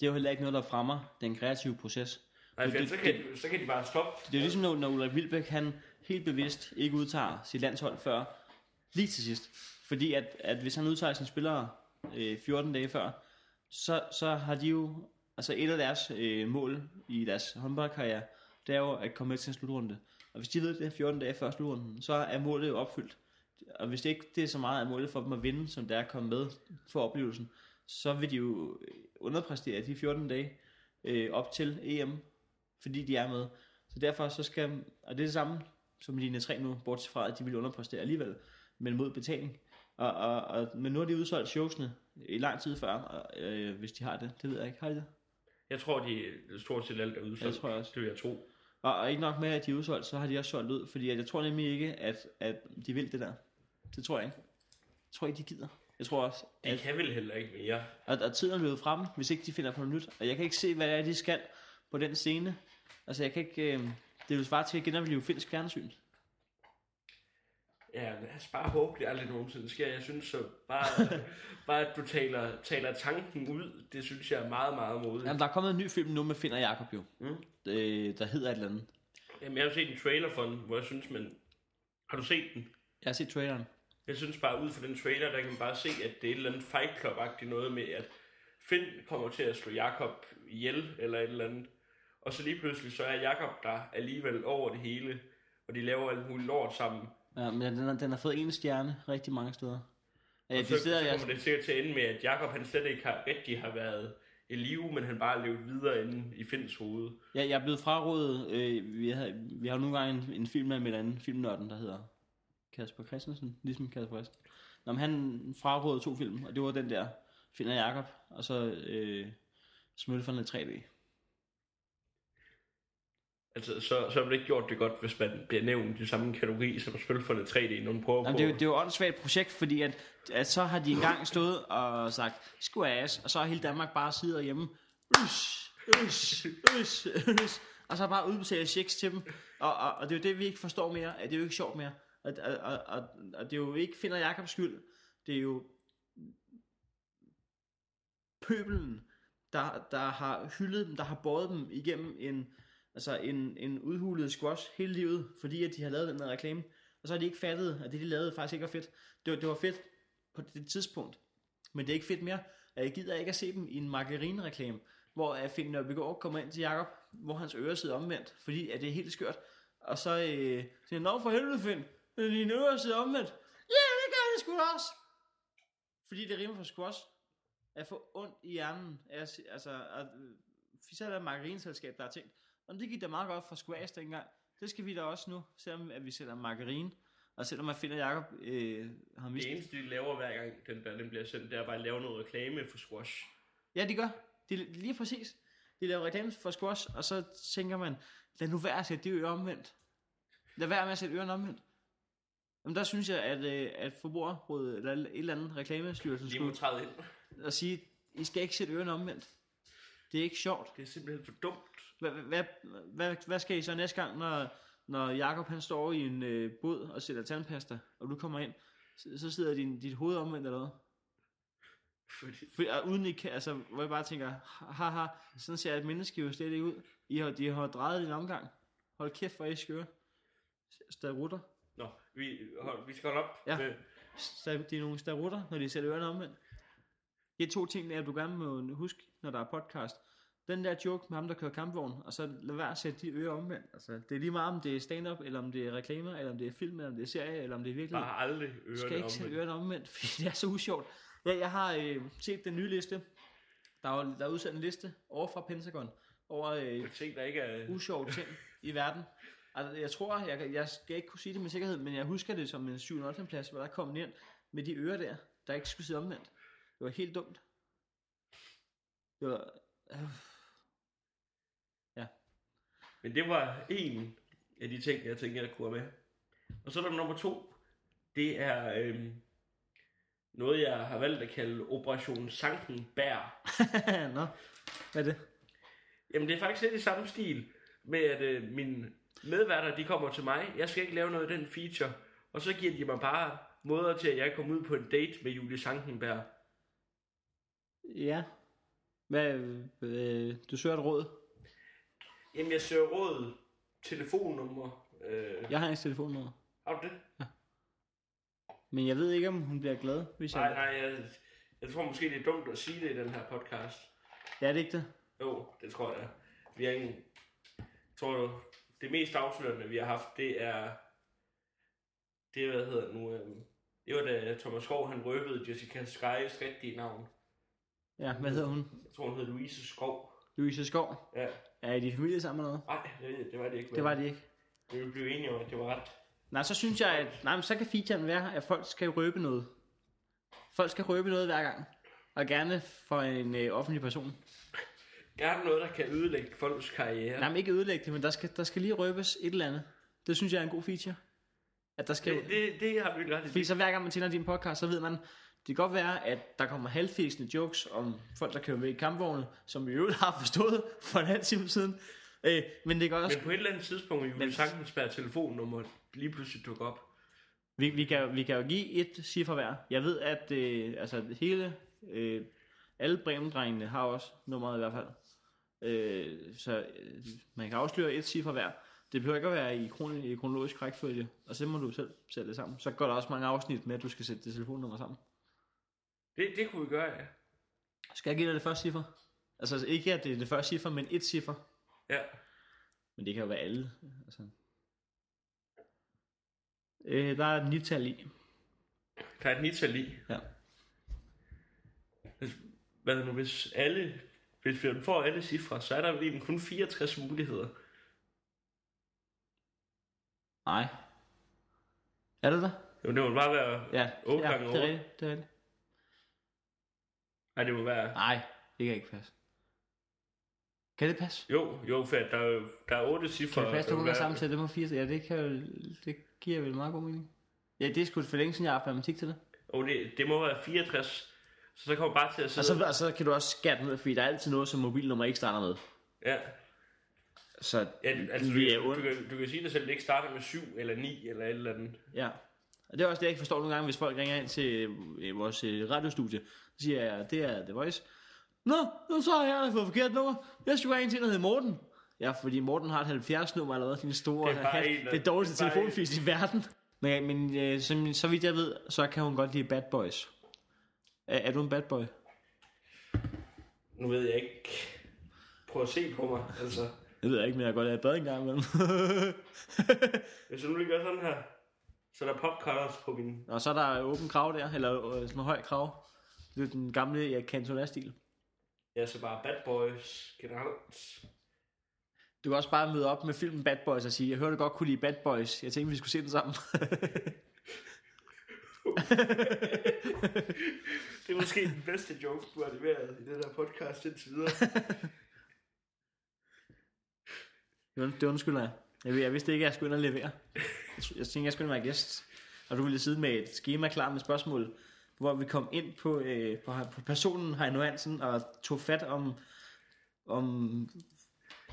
det er jo heller ikke noget, der fremmer den kreative proces. Nej, for det- så, kan de, så kan de bare stoppe. Det er ligesom, når, når Ulrik Vilbæk, han helt bevidst ikke udtager sit landshold før lige til sidst. Fordi at, at hvis han udtager sine spillere øh, 14 dage før, så, så har de jo, altså et af deres øh, mål i deres håndboldkarriere, det er jo at komme med til en slutrunde. Og hvis de ved det er 14 dage før slutrunden, så er målet jo opfyldt. Og hvis det ikke det er så meget af målet for dem at vinde, som det er at komme med for oplevelsen, så vil de jo underpræstere de 14 dage øh, op til EM, fordi de er med. Så derfor så skal, og det er det samme som linje 3 nu, bortset fra, at de vil underpræstere alligevel, men mod betaling. Og, og, og, men nu har de udsolgt showsene i lang tid før, og, øh, hvis de har det. Det ved jeg ikke. Har de det? Jeg tror, de stort set alt er udsolgt. Det tror jeg også. Det vil jeg tro. Og, og ikke nok med, at de er udsolgt, så har de også solgt ud, fordi at jeg tror nemlig ikke, at, at de vil det der. Det tror jeg ikke. Jeg tror ikke, de gider. Jeg tror også, De at, kan vel heller ikke mere. at, at tiden er løbet frem, hvis ikke de finder på noget nyt. Og jeg kan ikke se, hvad det er, de skal på den scene. Altså, jeg kan ikke... Øh, det er jo svært til at genopleve finsk fjernsyn. Ja, lad os bare håbe, det aldrig nogensinde sker. Jeg synes så bare, bare at du taler, taler tanken ud, det synes jeg er meget, meget modigt. Jamen, der er kommet en ny film nu med Finn og Jacob jo. Mm. Øh, der hedder et eller andet. Jamen, jeg har set en trailer for den, hvor jeg synes, men... Har du set den? Jeg har set traileren. Jeg synes bare, ud fra den trailer, der kan man bare se, at det er et eller andet Fight Club-agtigt noget med, at Finn kommer til at slå Jakob ihjel, eller et eller andet. Og så lige pludselig, så er Jakob der alligevel over det hele, og de laver alt muligt lort sammen. Ja, men den, har- den har fået en stjerne rigtig mange steder. Ja, og så, så jeg, kommer det sikkert til at ende med, at Jakob han slet ikke har rigtig har været i live, men han bare levet videre inde i Finns hoved. jeg, jeg er blevet frarådet, øh, vi, har, vi har nogle gange en, en film med en anden filmnørden, der hedder Kasper Christensen, ligesom Kasper Christensen. Nå, men han frarådede to film, og det var den der, Finn og Jacob, og så øh, Smølferne 3D. Altså, så, så har man ikke gjort det godt, hvis man bliver nævnt i samme kategori som Spølferne 3D, når man prøver Jamen, på... det, er jo, det er jo et åndssvagt projekt, fordi at, at så har de engang stået og sagt, squash, og så har hele Danmark bare siddet hjemme, øs, øs, øs, øs, og så bare udbetalt checks til dem, og, og, og det er jo det, vi ikke forstår mere, at det er jo ikke sjovt mere, og, og, og, og, og det er jo ikke Finder Jakobs skyld, det er jo pøbelen, der, der har hyldet dem, der har båret dem igennem en, altså en, en udhulet squash hele livet, fordi at de har lavet den der reklame, og så har de ikke fattet, at det de lavede faktisk ikke var fedt. Det var, det var fedt på det tidspunkt, men det er ikke fedt mere. Jeg gider ikke at se dem i en margarine-reklame, hvor at Finn Nørbegaard kommer ind til Jakob, hvor hans ører sidder omvendt, fordi at det er helt skørt. Og så øh, siger han, Nå for helvede Finn, øh, dine ører sidder omvendt. Ja, det gør det sgu også. Fordi det rimer for squash. At få ondt i hjernen. Altså, at Altså, at, øh, så er der et margarineselskab, der har tænkt, og det gik da meget godt for squash dengang. Det skal vi da også nu, selvom at vi sætter margarine. Og selvom man finder Jacob øh, har Det mistet... eneste, de laver hver gang, den der den bliver sendt, det er bare at lave noget reklame for squash. Ja, de gør. De, lige præcis. De laver reklame for squash, og så tænker man, lad nu være at sætte de ører omvendt. Lad være med at sætte ørerne omvendt. Jamen der synes jeg, at, øh, at forbrugerrådet, eller et eller andet reklamestyrelsen skulle træde ind. og sige, I skal ikke sætte ørerne omvendt. Det er ikke sjovt. Det er simpelthen for dumt. Hvad, hvad, hvad, hvad skal I så næste gang, når, når Jakob han står i en øh, båd og sætter tandpasta, og du kommer ind, så, så sidder din, dit hoved omvendt eller hvad? Fordi, For, og uden I kan, altså, hvor jeg bare tænker, haha, sådan ser et menneske jo slet ikke ud. I har, de har drejet din omgang. Hold kæft, hvor I skøre. Starutter. nå, vi, hold, vi skal holde op. Ja. Med, Sta- De er nogle starutter, når de sætter ørerne omvendt. De er to ting, der du gerne må huske, når der er podcast. Den der joke med ham, der kører kampvogn, og så lad være at sætte de ører omvendt. Altså, det er lige meget, om det er stand-up, eller om det er reklamer, eller om det er film, eller om det er serie, eller om det er virkelig. bare aldrig ørerne skal ikke sætte ørerne omvendt, fordi det er så usjovt. Ja, jeg har øh, set den nye liste. Der er, der er udsendt en liste over fra Pentagon over øh, Ting, der ikke er... usjove ting i verden. Altså, jeg tror, jeg, jeg skal ikke kunne sige det med sikkerhed, men jeg husker det som en 7. 8. plads, hvor der kom den ind med de ører der, der ikke skulle sidde omvendt. Det var helt dumt. Det var... Øh, Men det var en af de ting, jeg tænkte, jeg kunne have med. Og så er der nummer to. det er øhm, noget, jeg har valgt at kalde Operation Sankenbær. Nå, hvad er det? Jamen, det er faktisk lidt i samme stil med, at øh, mine medværter, de kommer til mig. Jeg skal ikke lave noget af den feature. Og så giver de mig bare måder til, at jeg kommer ud på en date med Julie Sankenberg. Ja. Hvad, øh, du søger et råd. Jamen, jeg søger råd, telefonnummer. Øh, Jeg har en telefonnummer. har du det? Men jeg ved ikke, om hun bliver glad, hvis jeg... Nej, nej, jeg, jeg tror måske, det er dumt at sige det i den her podcast. Ja, det er ikke det. Jo, det tror jeg. Vi har ingen... Jeg tror, det mest afslørende, vi har haft, det er... Det er, hvad hedder det nu... Øhm, det var da Thomas Skov, han røbede Jessica Skys rigtige navn. Ja, hvad hedder hun? Jeg tror, hun hed Louise Skov. Louise Skov. Ja. Er I de familie sammen eller noget? Nej, det, det var det ikke. Det var de ikke. Vi blev enige om, at det var ret. Nej, så synes jeg, at nej, men så kan featuren være, at folk skal røbe noget. Folk skal røbe noget hver gang. Og gerne for en øh, offentlig person. Gerne noget, der kan ødelægge folks karriere. Nej, men ikke ødelægge det, men der skal, der skal lige røbes et eller andet. Det synes jeg er en god feature. At der skal... det, det, det har vi ret i. Fordi så hver gang man tænder din podcast, så ved man, det kan godt være, at der kommer halvfæsende jokes om folk, der kører med i kampvogne, som vi jo har forstået for en halv time siden. Øh, men det kan også... Men på et eller andet tidspunkt, Julie Sankenberg telefonnummer lige pludselig dukke op. Vi, vi, kan, vi kan jo give et cifre hver. Jeg ved, at øh, altså, hele, øh, alle bremendrengene har også nummeret i hvert fald. Øh, så øh, man kan afsløre et cifre hver. Det behøver ikke at være i, kron, i kronologisk rækkefølge, og så må du selv sætte det sammen. Så går der også mange afsnit med, at du skal sætte det telefonnummer sammen. Det, det kunne vi gøre, ja. Skal jeg give dig det første cifre? Altså ikke, at det er det første cifre, men et cifre. Ja. Men det kan jo være alle. Altså. Øh, der er et nital i. Der er et nital i. Ja. Hvis- Hvad nu, hvis alle, hvis vi får alle cifre, så er der lige kun 64 muligheder. Nej. Er det der? Jo, det må bare være, Ja, Otte ja gange det er rigtigt. Det er rigtigt. Nej, det må være, Nej, det kan ikke passe. Kan det passe? jo, jo, for der er, jo- der er otte cifre. Kan det passe, du må kan være- sammensætte dem på fire? Ja, det, kan jo, det giver vel meget god mening. Ja, det er sgu for længe siden, jeg har haft matematik til det. Jo, det, det må være 64. Så så kommer bare til at Og sidde... så, og så kan du også skære den ud, fordi der er altid noget, som mobilnummer ikke starter med. Ja, Så ja altså, vi er du, du, kan, du kan sige dig selv, at det ikke starter med 7 eller 9 eller et eller andet. Ja. Og det er også det, jeg ikke forstår nogle gange, hvis folk ringer ind til øh, vores øh, radiostudie. Så siger jeg, det er The Voice. Nå, nu så har jeg fået forkert nummer. Jeg skulle have en til, der hedder Morten. Ja, fordi Morten har et 70 nummer eller hvad, din store Det er hat. en, det dårligste telefonfis i verden. Men, men øh, så, så vidt jeg ved, så kan hun godt lide Bad Boys. Er, er du en bad boy? Nu ved jeg ikke. Prøv at se på mig, altså. Det ved jeg ikke, men jeg kan godt lade et bad en gang imellem. Hvis jeg nu lige gør sådan her, så er der popcutters på min... Og så er der åben krav der, eller øh, sådan en høj krav. Det er den gamle ja, Cantona-stil. Ja, så bare bad boys generelt. Du kan også bare møde op med filmen Bad Boys og sige, jeg hørte godt kunne lide Bad Boys. Jeg tænkte, vi skulle se den sammen. Det er måske den bedste joke, du har leveret i den her podcast indtil videre. Det und- det undskylder jeg. Jeg vidste ikke, at jeg skulle ind og levere. Jeg, tænkte, jeg skulle være gæst. Og du ville sidde med et schema klar med spørgsmål, hvor vi kom ind på, øh, på, på personen Heino Hansen og tog fat om, om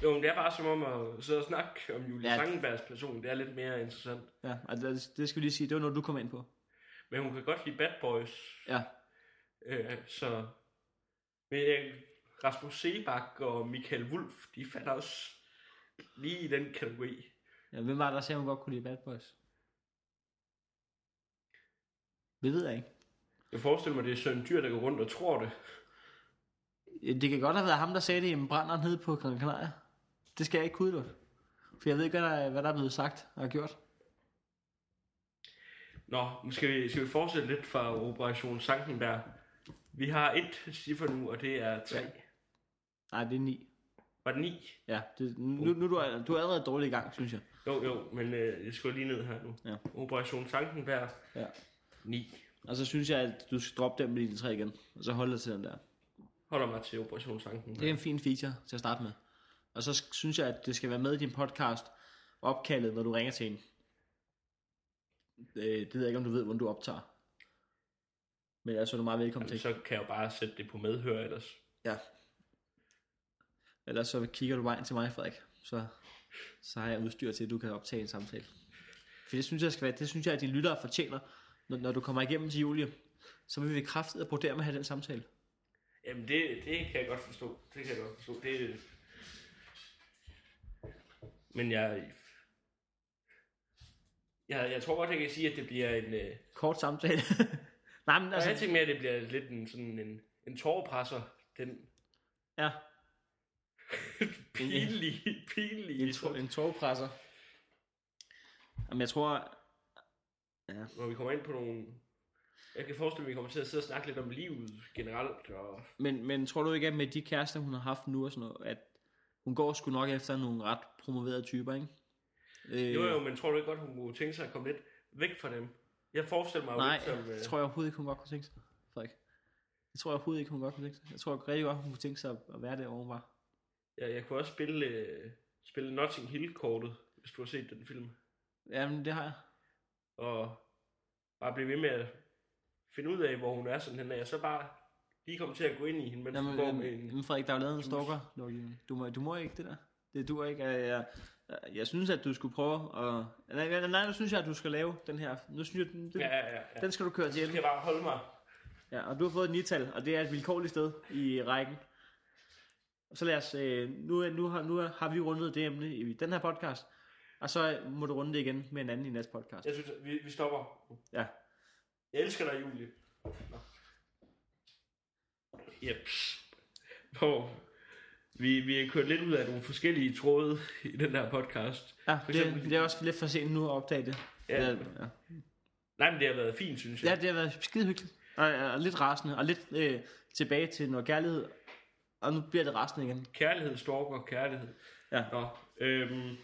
Jo, men det er bare som om at sidde og snakke om Julie Ja. Sangenbergs person. Det er lidt mere interessant. ja, og det, det skal vi lige sige, det var noget, du kom ind på. Men hun kan godt lide Bad Boys. Ja, Øh, så... Men øh, Rasmus Sebak og Michael Wulf, de falder også lige i den kategori. Ja hvem var der, der sagde, hun godt kunne lide Bad Boys? Det ved jeg ikke. Jeg forestiller mig, det er Søren Dyr, der går rundt og tror det. Det kan godt have været ham, der sagde det i en brænder nede på Gran Canaria. Det skal jeg ikke kunne For jeg ved ikke, hvad der, er- hvad der er blevet sagt og gjort. Nå, nu skal vi, skal vi fortsætte lidt fra Operation Sankenberg. Vi har et ciffer nu, og det er 3. Ja. Nej, det er ni. Var det 9? Ja, det, nu, nu er du, du er allerede dårlig i gang, synes jeg. Jo, jo, men øh, jeg skal lige ned her nu. Ja. Operation Sankenberg, Ja. 9. Og så synes jeg, at du skal droppe den med de tre igen. Og så holde dig til den der. Holder mig til Operation Sankenberg. Det er en fin feature til at starte med. Og så synes jeg, at det skal være med i din podcast opkaldet, når du ringer til en. Øh, det ved jeg ikke, om du ved, hvordan du optager. Men altså, er du meget velkommen Jamen, til. så kan jeg jo bare sætte det på medhør ellers. Ja. Ellers så kigger du ind til mig, Frederik. Så, så har jeg udstyr til, at du kan optage en samtale. For det synes jeg, skal være, det synes jeg, at de lyttere fortjener. Når, når du kommer igennem til Julie, så vil vi kraftigt at brodere med at have den samtale. Jamen, det, det kan jeg godt forstå. Det kan jeg godt forstå. Det... Men jeg... Jeg, jeg tror godt, jeg kan sige, at det bliver en... Øh... Kort samtale. Nej, men Altså... Jeg tænker mere, at det bliver lidt en, sådan en, en tårpresser. Den ja, pinlige, pinlige... en, tog, en togpresser. Jamen, jeg tror... Ja, Når vi kommer ind på nogle... Jeg kan forestille mig, at vi kommer til at sidde og snakke lidt om livet generelt. Og... men, men tror du ikke, at med de kærester, hun har haft nu og sådan noget, at hun går sgu nok efter nogle ret promoverede typer, ikke? Øh, Jo, jo, men tror du ikke godt, hun kunne tænke sig at komme lidt væk fra dem? Jeg forestiller mig jo Nej, som... Øh... det tror jeg overhovedet ikke, hun godt kunne tænke sig, Frederik. Det tror jeg overhovedet ikke, hun godt kunne tænke sig. Jeg tror rigtig godt, hun kunne tænke sig at, at være der, hvor hun var. Jeg, jeg kunne også spille, øh, spille Notting Hill-kortet, hvis du har set den film. Jamen, det har jeg. Og bare blive ved med at finde ud af, hvor hun er sådan henne. Jeg så bare lige komme til at gå ind i hende, mens Jamen, hun går med en... jamen, Frederik, der er jo lavet en stalker lovgivning. Du må, du må ikke det der. Det du ikke. Jeg, jeg, jeg, jeg synes, at du skulle prøve at... Nej, nej, nu synes jeg, at du skal lave den her. Nu synes jeg, den, Ja, ja, ja. ja. den skal du køre til ende. skal jeg bare holde mig. Ja, og du har fået et nital, og det er et vilkårligt sted i rækken. Så lad os, øh, nu, nu, har, nu har vi rundet det emne i den her podcast, og så må du runde det igen med en anden i næste podcast. Jeg synes, vi, vi stopper. Ja. Jeg elsker dig, Julie. Nå. Yep. Hvor vi, vi er kørt lidt ud af nogle forskellige tråde i den her podcast. Ja, For det, eksempel- det er også lidt for sent nu at opdage det. Ja. Ja, ja. Nej, men det har været fint, synes ja jeg. det har været skide hyggeligt. Og, og lidt rasende, og lidt øh, tilbage til noget kærlighed. Og nu bliver det rasende igen. Kærlighed, stalker, kærlighed. Ja. Nå, øhm,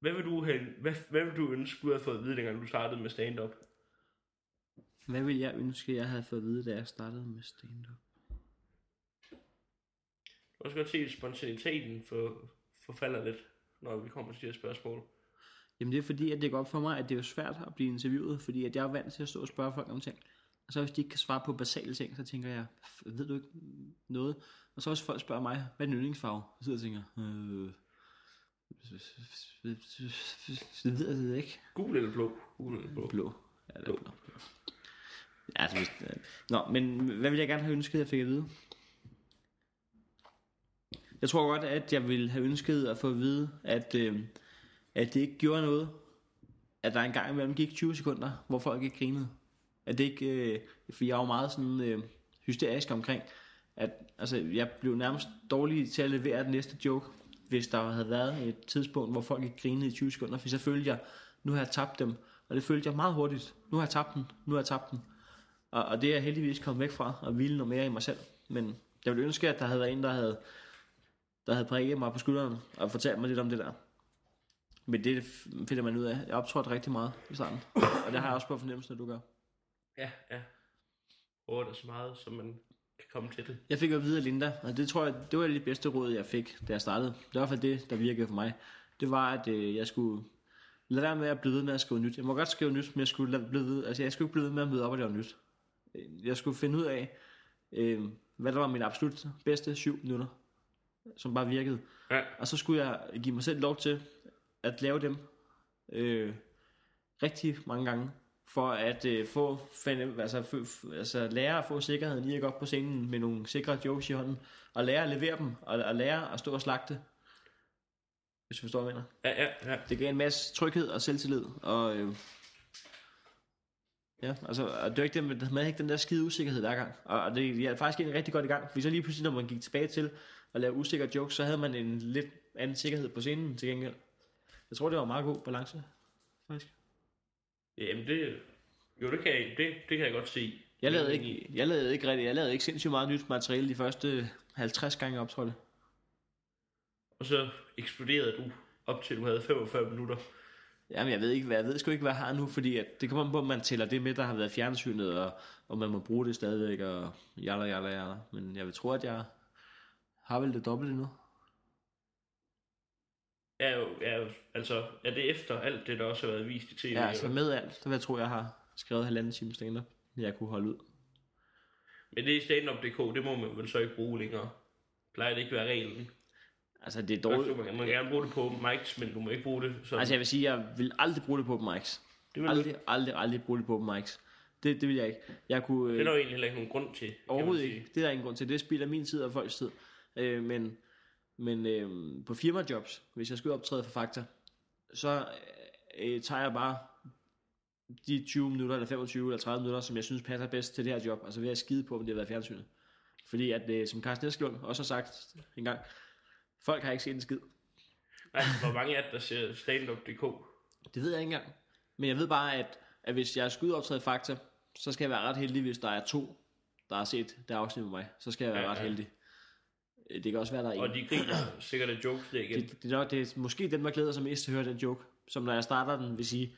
hvad vil du have, hvad, hvad vil du ønske, du havde fået at vide, dengang du startede med stand-up? Hvad ville jeg ønske, jeg havde fået at vide, da jeg startede med stand-up? Jeg kan også godt se, at spontaniteten for, forfalder lidt, når vi kommer til de her spørgsmål. Jamen det er fordi, at det går op for mig, at det er jo svært at blive interviewet, fordi at jeg er vant til at stå og spørge folk om ting. Og så hvis de ikke kan svare på basale ting, så tænker jeg, "F- ved du ikke noget? Og så hvis folk spørger mig, hvad er din yndlingsfarve? Så sidder jeg og tænker, øh, det ved jeg det ikke. Gul eller blå? Gul eller blå? Blå. Ja, det er blå. Ja, altså, hvis, øh, Nå, men hvad ville jeg gerne have ønsket, jeg fik at vide? Jeg tror godt, at jeg ville have ønsket at få at vide, at, øh, at det ikke gjorde noget. At der engang imellem gik 20 sekunder, hvor folk ikke grinede. At det ikke, øh, for jeg er jo meget sådan øh, hysterisk omkring, at altså, jeg blev nærmest dårlig til at levere den næste joke, hvis der havde været et tidspunkt, hvor folk ikke grinede i 20 sekunder, for så følte jeg, nu har jeg tabt dem, og det følte jeg meget hurtigt. Nu har jeg tabt dem, nu har jeg tabt dem, Og, og det er jeg heldigvis kommet væk fra, og ville noget mere i mig selv. Men jeg ville ønske, at der havde været en, der havde, der havde prikket mig på skulderen og fortalt mig lidt om det der. Men det finder man ud af. Jeg optrådte rigtig meget i starten. Og det har jeg også på fornemmelsen, at du gør. Ja, ja. Håber det så meget, som man kan komme til det. Jeg fik jo videre Linda, og det tror jeg, det var det bedste råd, jeg fik, da jeg startede. Det var i hvert fald det, der virkede for mig. Det var, at øh, jeg skulle lade være med at blive ved med at skrive nyt. Jeg må godt skrive nyt, men jeg skulle, lade, blive ved, altså, jeg skulle ikke blive ved med at møde op og lave nyt. Jeg skulle finde ud af, øh, hvad der var min absolut bedste syv minutter, som bare virkede. Ja. Og så skulle jeg give mig selv lov til at lave dem øh, rigtig mange gange, for at øh, få, fand, altså, f, altså lære at få sikkerheden gå op på scenen med nogle sikre jokes i hånden, og lære at levere dem, og, og lære at stå og slagte, hvis du forstår, hvad jeg mener. Ja, ja, ja. Det gav en masse tryghed og selvtillid, og øh, ja, altså, og det var ikke det, man havde ikke den der skide usikkerhed hver gang, og, og det er faktisk egentlig rigtig godt i gang, fordi så lige pludselig, når man gik tilbage til at lave usikre jokes, så havde man en lidt anden sikkerhed på scenen til gengæld. Jeg tror, det var en meget god balance, faktisk. Jamen det... Jo, det kan jeg, det, det kan jeg godt se. Jeg lavede ikke, jeg lavede ikke rigtig, jeg lavede ikke sindssygt meget nyt materiale de første 50 gange jeg optrådte. Og så eksploderede du op til, du havde 45 minutter. Jamen, jeg ved ikke, hvad, jeg ved sgu ikke, hvad jeg har nu, fordi at det kommer an på, at man tæller det med, der har været fjernsynet, og, og man må bruge det stadigvæk, og jalla, jalla, jalla. Men jeg vil tro, at jeg har vel det dobbelte nu. Ja, jo, ja, jo, altså, er det efter alt det, der også har været vist i tv? Ja, altså med alt, så vil jeg tro, jeg har skrevet halvanden time stand jeg kunne holde ud. Men det er standup.dk, det må man vel så ikke bruge længere. Plejer det ikke være reglen? Altså, det er Dårligt. Man kan gerne bruge det på mics, men du må ikke bruge det sådan. Altså, jeg vil sige, jeg vil aldrig bruge det på mics. det, vil Aldrig, aldrig, aldrig bruge det på mics. Det, det vil jeg ikke. Jeg kunne, det er der jo egentlig heller ikke nogen grund til. Overhovedet ikke. Det er der ingen grund til. Det spilder min tid og folks tid. Øh, men men øh, på firmajobs, hvis jeg skal optræde for Fakta, så øh, tager jeg bare de 20 minutter, eller 25 eller 30 minutter, som jeg synes passer bedst til det her job. Altså ved at skide på, om det har været fjernsynet. Fordi at, øh, som Carsten Eskelund også har sagt en gang, folk har ikke set en skid. Nej, hvor mange er det, der ser standup.dk? Det ved jeg ikke engang. Men jeg ved bare, at, at hvis jeg skal ud og optræde Fakta, så skal jeg være ret heldig, hvis der er to, der har set det afsnit med mig. Så skal jeg være Ja, ret ja. heldig. Øh, Det kan også være, der er en. Og de griner sikkert af jokes der igen. Det, det, er nok, det er måske den, der glæder sig mest til at høre den joke, som når jeg starter den, vil sige,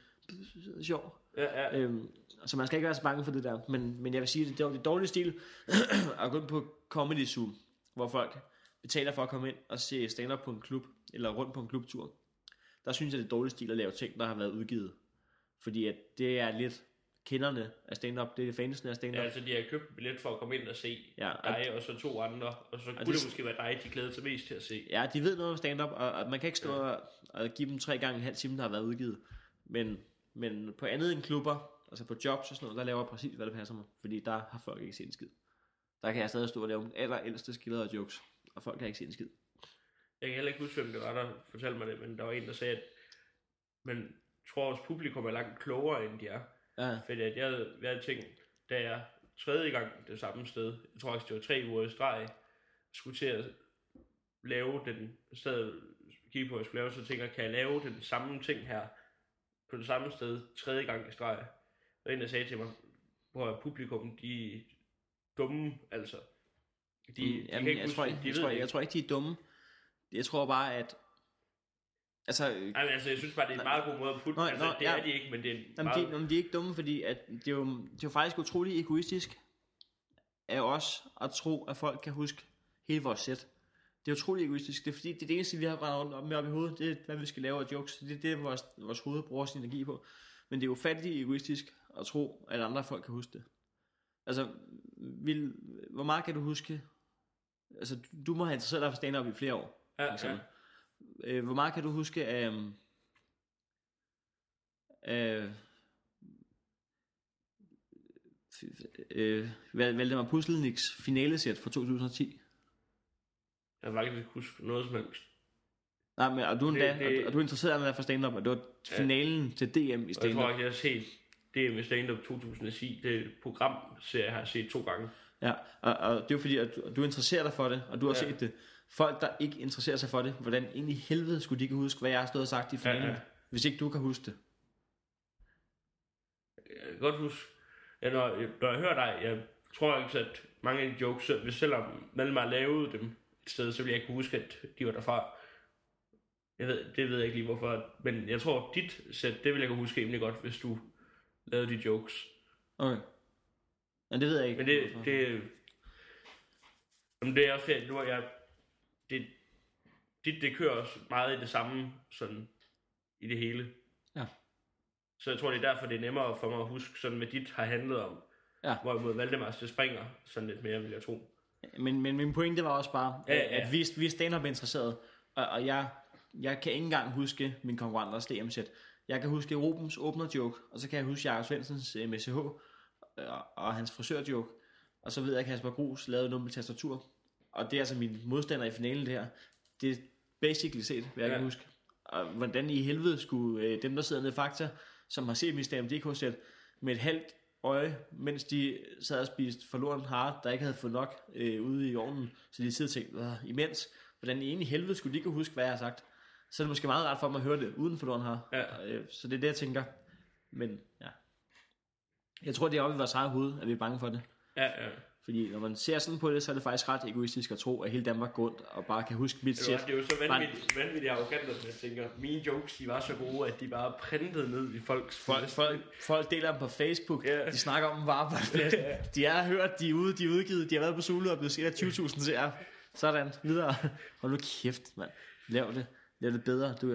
sjov. Ja, ja. Øhm, så man skal ikke være så bange for det der. Men, men jeg vil sige, det er det er dårlig stil at gå ind på Comedy Zoom, hvor folk betaler for at komme ind og se stand-up på en klub, eller rundt på en klubtur. Der synes jeg, det er dårlig stil at lave ting, der har været udgivet. Fordi at det er lidt kenderne af stand-up, det er fansene af stand-up. Ja, altså de har købt en billet for at komme ind og se Ja, og- dig, og så to andre, og så kunne det- det måske være dig, de glæder sig mest til at se. Ja, de ved noget om stand-up, og, og man kan ikke stå og, og give dem tre gange en halv time, der har været udgivet. Men, men på andet end klubber, altså på jobs og sådan noget, der laver jeg præcis, hvad der passer mig. Fordi der har folk ikke set en skid. Der kan jeg stadig stå og lave den aller ældste skildrede jokes, og folk kan ikke se en skid. Jeg kan heller ikke huske, hvem det var, der fortalte mig det, men der var en, der sagde, at man tror også, publikum er langt klogere, end de er. Ja, Fordi at jeg, jeg havde tænkt, da jeg tredje gang det samme sted, jeg tror faktisk, det var tre uger i streg, skulle til at lave den, stadig kigge på, hvad jeg skulle lave, så tænker jeg, kan jeg lave den samme ting her, på det samme sted, tredje gang i streg? Og en, der sagde til mig, hvor publikum, de er dumme, altså. De, de Mm, Jamen, jeg, tror, de jeg, ved tror, ikke. jeg tror ikke, de er dumme. Jeg tror bare, at... Altså, øh, Nej, men altså, jeg synes bare, det er en meget god måde at putte. Nå, altså, nå, det ja. er de ikke, men det er en Jamen, meget... de, jamen, de er ikke dumme, fordi at det, er jo, det er jo faktisk utrolig egoistisk af os at tro, at folk kan huske hele vores sæt. Det er utrolig egoistisk. Det er fordi, det er det eneste, vi har rundt op med op i hovedet. Det er, hvad vi skal lave af jokes. Det er det, vores, vores hoved bruger sin energi på. Men det er jo fattigt egoistisk at tro, at andre folk kan huske det. Altså, vil, hvor meget kan du huske? Altså, du- du må have interesseret dig for stand-up i flere år. ja, for eksempel. Øh, hvor meget kan du huske af... øhm, af øh, Val- Valdemar Pusleniks finalesæt fra 2010. Jeg kan ikke huske noget som helst. Nej, men og du, er endda, Det- det- og du er interesseret i at for stand-up, det var finalen til DM i Og jeg tror stand-up. ikke, jeg har set det med Stand Up 2010. Det er et programserie, jeg har set to gange. Ja, og, og det er jo fordi, at du, du interesserer dig for det, og du har Ja. set det. Folk, der ikke interesserer sig for det, hvordan i helvede skulle de ikke huske, hvad jeg har stået og sagt i finalen, Ja, ja. hvis ikke du kan huske det. Jeg kan godt huske, ja, når, når jeg hører dig, jeg tror ikke, at mange af de jokes, hvis selvom Malmar lavede dem sted, så ville jeg ikke huske, at de var derfra. Jeg ved, det ved jeg ikke lige hvorfor, men jeg tror, dit sæt, det vil jeg kunne huske rimelig godt, hvis du lavede de jokes. Okay. Men det ved jeg ikke. Men det, hvorfor. det, jamen det er også, nu er jeg, det, dit, det kører også meget i det samme, sådan, i det hele. Ja. Så jeg tror, det er derfor, det er nemmere for mig at huske, sådan med dit har handlet om. Ja. Hvorimod Valdemars, det springer sådan lidt mere, vil jeg tro. Men, men min pointe var også bare, Ja, ja, ja. at vi, vi er stand-up interesseret, og, og jeg, jeg kan ikke engang huske min konkurrenters DM-sæt. Jeg kan huske Rubens åbner joke, og så kan jeg huske Jakob Svendsens øh, MSH, og, og hans frisør joke, og så ved jeg, at Kasper Grus lavede noget med tastatur. Og det er altså min modstander i finalen det her. Det er basically set, hvad jeg Ja. kan huske. Og hvordan i helvede skulle øh, dem, der sidder nede i Fakta, som har set mit stand-up-sæt, med et halvt øje, mens de sad og spiste forloren hare, der ikke havde fået nok øh, ude i ovnen, så de sidder og tænkte, "Hvad, imens, hvordan i egentlig helvede skulle de kunne huske, hvad jeg har sagt. Så er det måske meget rart for mig at høre det uden forloren hare. Ja. Øh, så det er det, jeg tænker. Men ja. Jeg tror, det er oppe i vores eget hoved, at vi er bange for det. Ja, ja. Fordi når man ser sådan på det, så er det faktisk ret egoistisk at tro, at hele Danmark går rundt og bare kan huske mit sæt. det er jo så Bare- vanvittigt, vanvittigt arrogant, at jeg tænker, mine jokes, de var så gode, at de bare printede ned i folks Folk, folk, folk deler dem på Facebook. Ja. De snakker om dem på arbejdspladsen. De er hørt, de er ude, de er udgivet, de har været på Zulu og blevet set af 20.000 seere. Sådan, videre. Hold nu kæft, mand. Lav det. Lav det bedre. Du,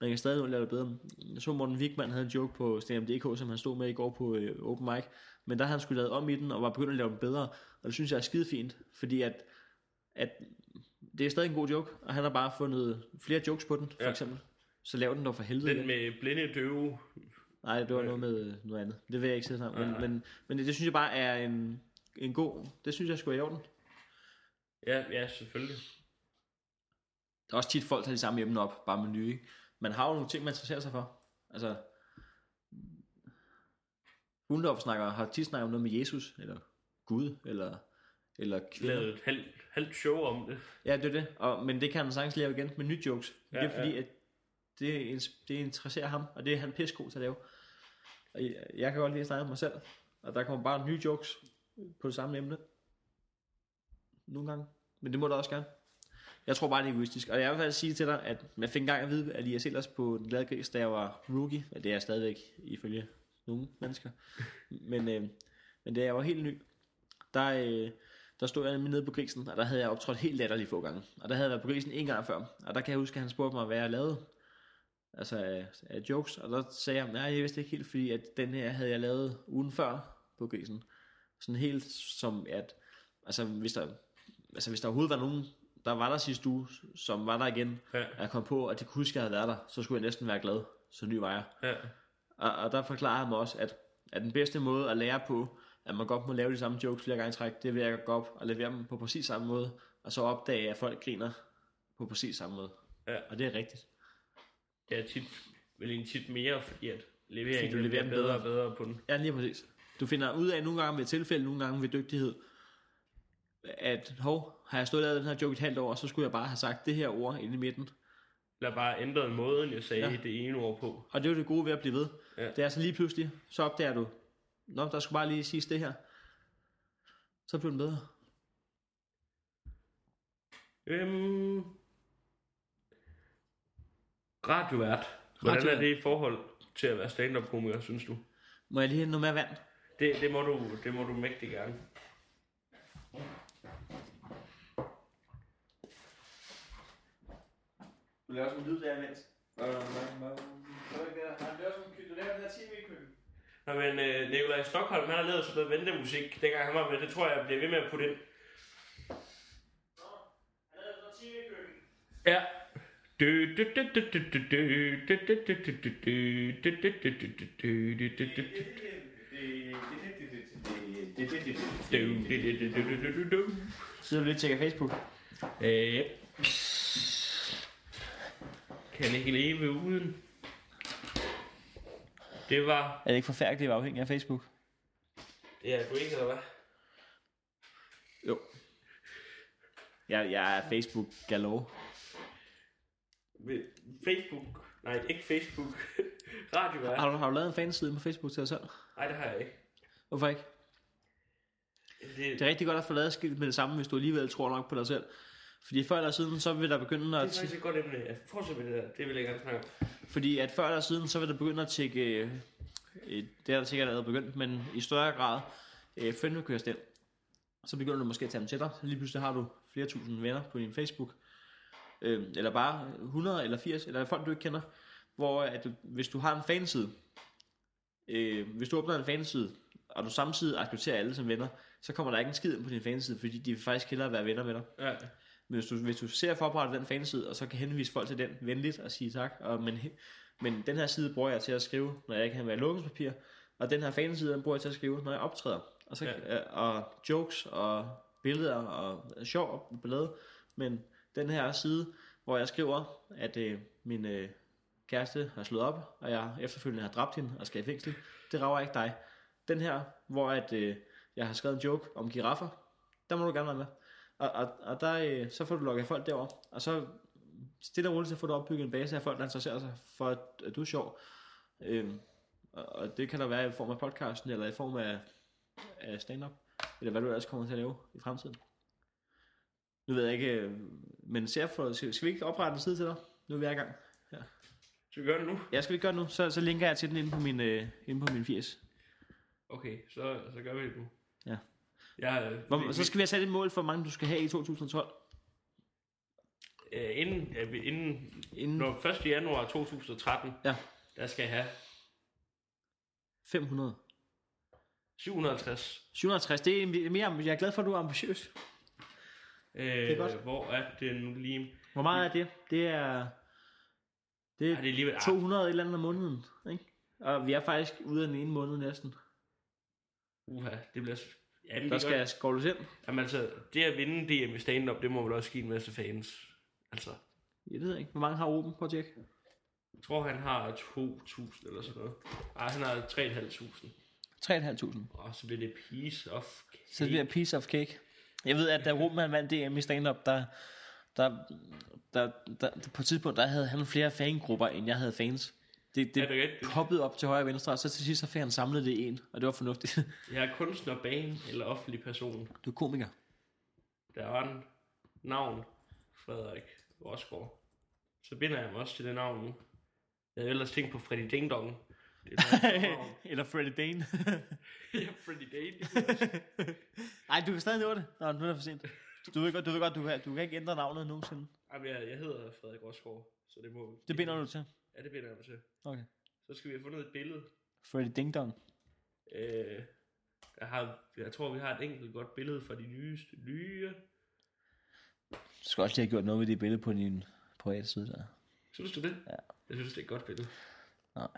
man kan stadig lave det bedre. Jeg så Morten Wigman havde en joke på STM.dk, som han stod med i går på øh, Open Mic. Men der havde han skulle lavet om i den, og var begyndt at lave den bedre. Og det synes jeg er skide fint, fordi at, at det er stadig en god joke, og han har bare fundet flere jokes på den, for Ja. eksempel. Så lav den dog for helvede. Den med blinde døve. Nej, det var noget med øh, noget andet. Det vil jeg ikke sætte sammen. Men, men, men det, det synes jeg bare er en, en god... Det synes jeg skulle være i orden. Ja, ja, selvfølgelig. Der er også tit folk, der har de samme emner op, bare med nye. Man har jo nogle ting, man interesserer sig for. Altså... Hundorf snakker, har tit snakket om noget med Jesus, eller Gud, eller, eller kvinder. Lavet et halvt, halvt show om det. Ja, det er det. Og, men det kan han sagtens lave igen med nye jokes. Ja, det er fordi, ja. at det, det interesserer ham, og det er han pissegod til at lave. Og jeg, jeg kan godt lide at snakke om mig selv, og der kommer bare nye jokes på det samme emne. Nogle gange. Men det må du også gerne. Jeg tror bare, det er egoistisk. Og jeg vil i fald sige til dig, at jeg fik engang at vide, at Elias ellers på Den Glade Gris, da jeg var rookie, og det er jeg stadigvæk ifølge nogle mennesker. Men, øh, men da jeg var helt ny, der, øh, der stod jeg nede på grisen, og der havde jeg optrådt helt latterligt få gange. Og der havde jeg været på grisen en gang før, og der kan jeg huske, at han spurgte mig, hvad jeg lavede. Altså af, af jokes, og der sagde jeg, nej, jeg vidste ikke helt, fordi at den her havde jeg lavet ugen før på grisen. Sådan helt som at, altså hvis der, altså hvis der overhovedet var nogen, der var der sidste uge, som var der igen, Ja, og jeg kom på, at de kunne huske, at jeg havde været der, så skulle jeg næsten være glad. Så ny var jeg. ja. Og, og der forklarer han mig også, at, at den bedste måde at lære på, at man godt må lave de samme jokes flere gange i træk, det er ved at gå op og levere dem på præcis samme måde, og så opdage, at folk griner på præcis samme måde. Ja. Og det er rigtigt. Det er tit, vel en tit mere, fordi at leveringen Fordi du leverer bedre bedre. og bedre på den. Ja, lige præcis. Du finder ud af nogle gange ved tilfælde, nogle gange ved dygtighed, at hov, har jeg stået og lavet den her joke et halvt år, så skulle jeg bare have sagt det her ord inde i midten. Eller bare ændret måden, jeg sagde ja. det ene ord på. Og det er jo det gode ved at blive ved. Ja. Det er så lige pludselig, så opdager du, Nå, der skulle bare lige siges det her. Så bliver den bedre. Øhm, radiovært. Hvordan er Radiovært. det i forhold til at være stand-up-komiker, synes du? Må jeg lige hente noget mere vand? Det, det, må du, det må du mægtig gerne. Du laver sådan en lyd der imens. Bam, bam, bam. Han blev også en kyld, det er køkken. Nå, men øh, Nikolaj Stockholm, han har lavet sådan noget ventemusik, dengang han var med. Det tror jeg, jeg bliver ved med at putte ind. Nå, han lavede sådan tv-køkken. Ja. Det Sidder du lige og tjekker Facebook? Øh, yep. Kan ikke leve uden. Det var... Er det ikke forfærdeligt at være afhængig af Facebook? Ja, du ikke, eller hvad? Jo. Jeg, jeg er Facebook galore. Facebook. Nej, ikke Facebook. Radio er. Har du, har du lavet en fanside på Facebook til dig selv? Nej, det har jeg ikke. Hvorfor ikke? Det, Det er rigtig godt at få lavet skilt med det samme, hvis du alligevel tror nok på dig selv. Fordi før eller siden, så vil der begynde Det er at... faktisk et godt emne. Jeg fortsætter med det der. Det vil jeg gerne snakke om. Fordi at før eller siden, så vil der begynde at tjekke... Øh, øh, det er der sikkert allerede begyndt, men i større grad øh, følgekørsel. Så begynder du måske at tage dem til dig. Lige pludselig har du flere tusind venner på din Facebook. Øh, eller bare 100 eller 80, eller folk du ikke kender. Hvor at hvis du har en fanside, øh, hvis du åbner en fanside, og du samtidig accepterer alle som venner, så kommer der ikke en skid ind på din fanside, fordi de vil faktisk hellere være venner med dig. Ja. Men hvis du, hvis du ser for at oprette den fanside, og så kan henvise folk til den venligt og sige tak, og, men, men den her side bruger jeg til at skrive, når jeg ikke kan være lokumspapir, og den her fanside, den bruger jeg til at skrive, når jeg optræder. Og, så, Ja. ja. og jokes og billeder og sjov og ballade. Men den her side, hvor jeg skriver, at øh, min øh, kæreste har slået op, og jeg efterfølgende har dræbt hende og skal i fængsel, det rager ikke dig. Den her, hvor at, øh, jeg har skrevet en joke om giraffer, der må du gerne være med. Og, og, og der, øh, så får du lukket folk derover, og så stille og roligt, så får du opbygget en base af folk, der interesserer sig for, at, du er sjov. Øhm, og, og det kan der være i form af podcasten, eller i form af, af stand-up, eller hvad du ellers kommer til at lave i fremtiden. Nu ved jeg ikke, øh, men ser for, skal, skal vi ikke oprette en side til dig? Nu er vi i gang. Skal vi gøre det nu? Ja, skal vi gøre det nu? Så, så linker jeg til den inde på min, øh, inde på min 80. Okay, så, så gør vi det nu. Ja. Øh, Hvor, så skal vi have sat et mål for, hvor mange du skal have i 2012. øh, inden, øh, inden Inden når 1. januar 2013, Ja. der skal jeg have 500. 750. 760, det er mere, jeg er glad for, at du er ambitiøs. Øh, er godt. Hvor er det nu lige? Hvor meget er det? Det er, det Ej, er det er alligevel... ah, 200 et eller andet om måneden, ikke? Og vi er faktisk ude af den ene måned næsten. Uha, det bliver... s- Ja, men Der skal jeg skovles ind. Jamen altså, det at vinde DM i stand-up, det må vel også give en masse fans. Altså, Jeg ved ikke, hvor mange har Ruben på at tjekke? jeg tror, han har 2.000 eller sådan noget. Ej, han har 3.500. 3.500. Og så bliver det piece of cake. Så det bliver piece of cake. Jeg ved, at da Ruben han vandt DM i stand-up, der, der, der, der, på et tidspunkt, der havde han flere fangrupper, end jeg havde fans. Det, det, Er det rigtigt? poppede op til højre og venstre, og så til sidst så fik han samlet det i en, og det var fornuftigt. Jeg er kunstner, bane eller offentlig person. Du er komiker. Der var en navn, Frederik Rosgaard. Så binder jeg mig også til det navn nu. Jeg havde ellers tænkt på Freddy Ding Dong. Det er. Eller Freddy Dane. ja, Freddy Dane. Nej, du kan stadig nå det. Nå, nu er det for sent. Du ved godt, du, ved godt, du, kan, du kan ikke ændre navnet nogensinde. Jamen, jeg, jeg hedder Frederik Rosgaard, så det må... Det binder du til. Ja, det binder jeg mig til. Okay. Så skal vi have fundet et billede. Freddy Ding Dong. Øh, jeg, har, jeg tror, vi har et enkelt godt billede fra de nyeste nye. Du skal også lige have gjort noget ved det billede på din private side der. Synes du det? Ja. Jeg synes, det er et godt billede. Nej.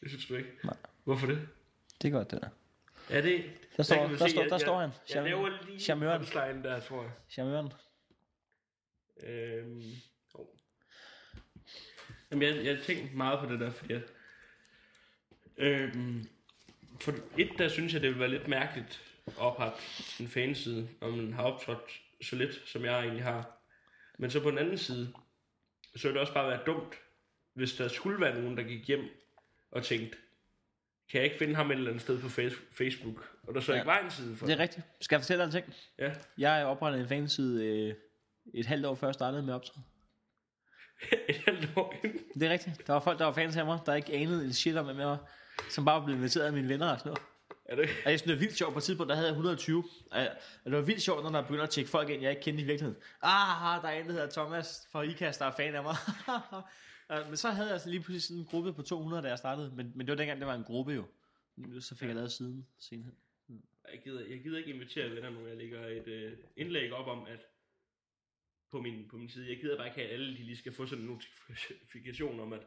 Det synes du ikke? Nej. Hvorfor det? Det er godt, det der. Ja, det... Der står, der se, står, jeg- der jeg- står han. Jeg laver lige Charmøren. der, tror jeg. Charmøren. Øhm. Jamen, jeg, jeg tænkte meget på det der, fordi at, øhm, for et, der synes jeg, det vil være lidt mærkeligt at oprette en fanside, når man har optrådt så lidt, som jeg egentlig har. Men så på den anden side, så ville det også bare være dumt, hvis der skulle være nogen, der gik hjem og tænkte, kan jeg ikke finde ham et eller andet sted på face- Facebook, og der så Ja. ikke var en side for Det er rigtigt. Skal jeg fortælle dig en ting? Ja, Jeg oprettede en fanside øh, et halvt år før jeg startede med optræde. år inden. Det er rigtigt. Der var folk, der var fans af mig, der ikke anede en shit om, hvem jeg var. Som bare blev inviteret af mine venner og sådan noget. Er det? Og jeg synes, det var vildt sjovt. På et tidspunkt, der havde jeg 120. Og det var vildt sjovt, når der begynder at tjekke folk ind, jeg ikke kendte i virkeligheden. Ah, der er en, der hedder Thomas fra IKAST, der er fan af mig. Men så havde jeg altså lige pludselig sådan en gruppe på 200, da jeg startede. Men, men det var dengang, det var en gruppe jo. Så fik jeg lavet siden senere. Jeg gider, jeg gider ikke invitere venner nu. Jeg lægger et øh, indlæg op om, at på min, på min side, jeg gider bare ikke have, at alle de lige skal få sådan en notifikation om, at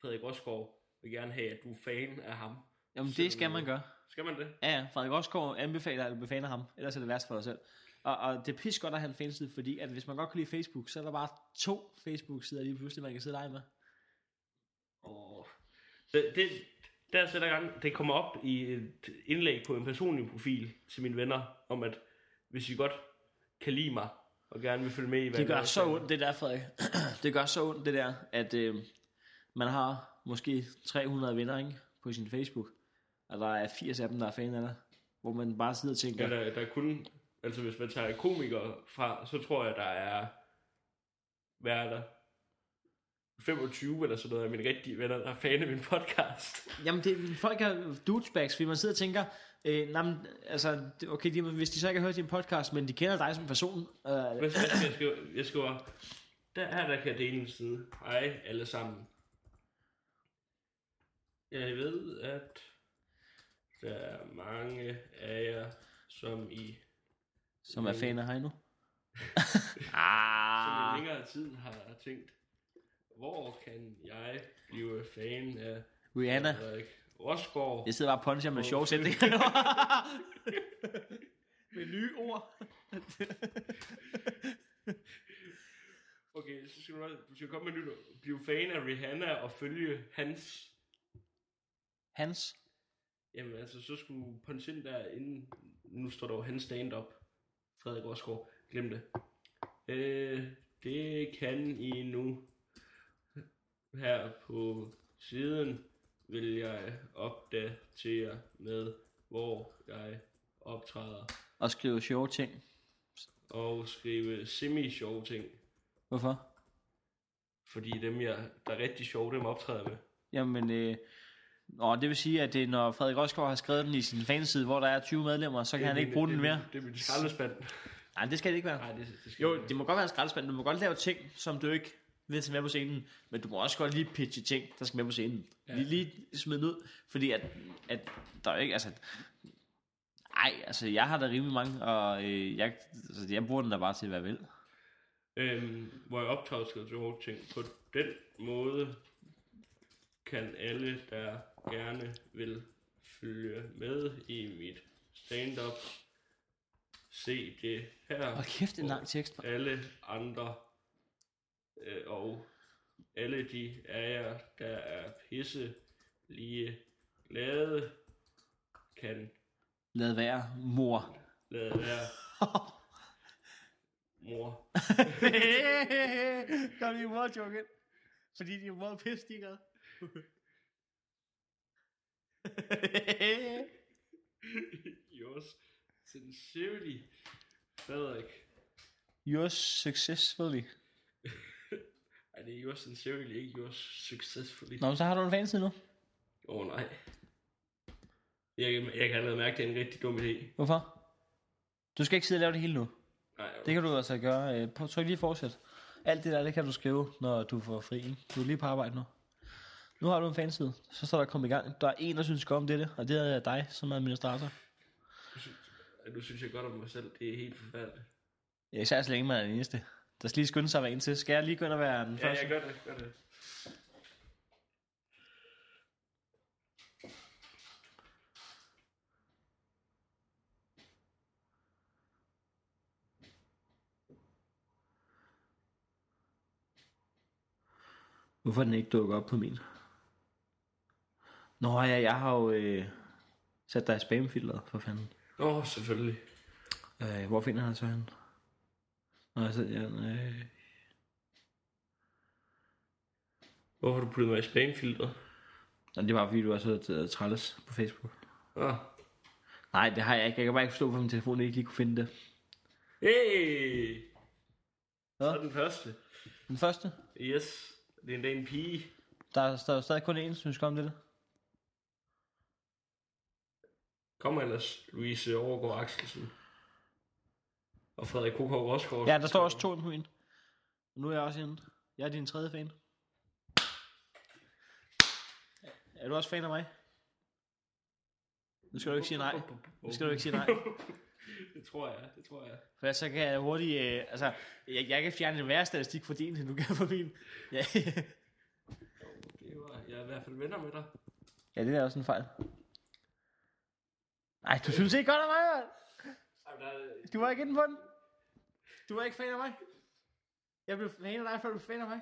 Frederik Rosgaard vil gerne have, at du er fan af ham. Jamen, det skal man gøre. Skal man det? Ja, ja. Frederik Rosgaard anbefaler, at du fan af ham. Ellers er det værst for dig selv. Og, og det er pis godt at have en fanside, fordi at hvis man godt kan lide Facebook, så er der bare to Facebook-sider lige pludselig, man kan sidde og lege med. Oh. Det, det, der sætter gang, det kommer op i et indlæg på en personlig profil til mine venner, om at hvis I godt kan lide mig, og gerne vil følge med i, hvad Det gør så ondt, det der, Frederik. det gør så ondt, det der, at øh, man har måske 300 venner ikke, på sin Facebook, og der er 80 af dem, der er fan af dig. Hvor man bare sidder og tænker, Ja, der, der er kun, altså hvis man tager komikere fra, så tror jeg, der er hvad er der? 25 eller sådan noget af mine rigtige venner, der er fan af min podcast. Jamen, det, folk er douchebags, fordi man sidder og tænker, øh, nej, men, altså, okay, de, hvis de så ikke har hørt din podcast, men de kender dig som person. Øh, Hvad skal jeg, jeg, skriver, jeg skriver, der her der kan jeg dele en side. Hej alle sammen. Jeg ved, at der er mange af jer, som i som er fan af Heino. som i ah, længere tid har tænkt, hvor kan jeg blive fan af Rihanna. Frederik Rosgaard? Jeg sidder bare og puncher med sjove sætninger. med nye ord. Okay, så skal du, du skal komme med nyt. Blive fan af Rihanna og følge hans Hans. Jamen altså, så skulle du punche ind der inden, nu står der jo hans stand-up, Frederik Rosgaard, glem det. Øh, det kan I nu. Her på siden vil jeg opdatere med, hvor jeg optræder, Og skrive sjove ting. og skrive semi-sjove ting, Hvorfor? fordi dem, jeg, der er rigtig sjove, dem optræder med. Jamen, øh, og det vil sige, at det, når Frederik Rosgaard har skrevet den i sin fanside, hvor der er 20 medlemmer, så kan han ikke bruge det, den mere. Det, det er min skraldespand. Nej, det skal det ikke være. Nej, det, det skal Jo, det må godt være en skraldespand. Du må godt lave ting, som du ikke vil tage med på scenen. Men du må også godt lige pitche ting, der skal med på scenen. Ja. Lige, lige smide ud. Fordi at, at der er ikke, altså... Ej, altså jeg har da rimelig mange, og øh, jeg, altså, jeg bruger den der bare til, hvad jeg vil. øhm, hvor jeg optager til sjove ting. På den måde kan alle, der gerne vil følge med i mit stand-up, se det her. Hold kæft, en lang tekst. Alle andre øh, og alle de af jer, der er pisse lige glade, kan Lad være, mor. lade være mor. Kom lige mor joke ind. Fordi din mor er pisse, de gør. Yours sincerely, Frederik. You're successfully. Ej, det er yours sincerely, ikke yours successfully. Nå, men så har du en fanside nu. Åh oh, nej. Jeg, jeg kan allerede mærke, at det er en rigtig dum idé. Hvorfor? Du skal ikke sidde og lave det hele nu. Nej, Det kan du altså gøre. Øh, Prøv, tryk lige fortsæt. Alt det der, det kan du skrive, når du får fri. ikke? Du er lige på arbejde nu. Nu har du en fanside. Så står der kom i gang. Der er en, der synes godt om dette, og det er dig som administrator. nu synes jeg godt om mig selv. Det er helt forfærdeligt. Ja, især så længe man er den eneste. Der skal lige skynde sig at være en til. Skal jeg lige gå ind og være den Ja, første? jeg gør det, gør det. Hvorfor den ikke dukket op på min? Nå ja, jeg har jo øh, sat dig i spamfilteret, for fanden. Åh, oh, selvfølgelig. Øh, hvor finder han så hen? Nå, altså, ja, øh, Hvorfor har du puttet mig i spamfilteret? Nå, det var fordi, du er så træls på Facebook. Ah. Nej, det har jeg ikke. Jeg kan bare ikke forstå, hvorfor min telefon ikke lige kunne finde det. Hey! Hvad? Så er den første. Den første? Yes. Det er endda en pige. Der, er- der er stadig kun én, skal om det. Kom ellers, Louise Overgaard Axelsen. Og Frederik Kokov Rosgaard. Ja, der står også to på min. Og nu er jeg også inde. Jeg er din tredje fan. Er du også fan af mig? Nu skal du ikke sige nej. Nu skal du ikke sige nej. det tror jeg, det tror jeg. For så kan jeg hurtigt... Øh, altså, jeg, jeg kan fjerne en værre statistik for din, end du kan for min. Ja, jeg er i hvert fald venner med dig. ja det er også en fejl. Nej, du synes ikke godt af mig, mand. Der er, Du var ikke inde på den. Du var ikke fan af mig. Jeg blev fan af dig, før du blev fan af mig.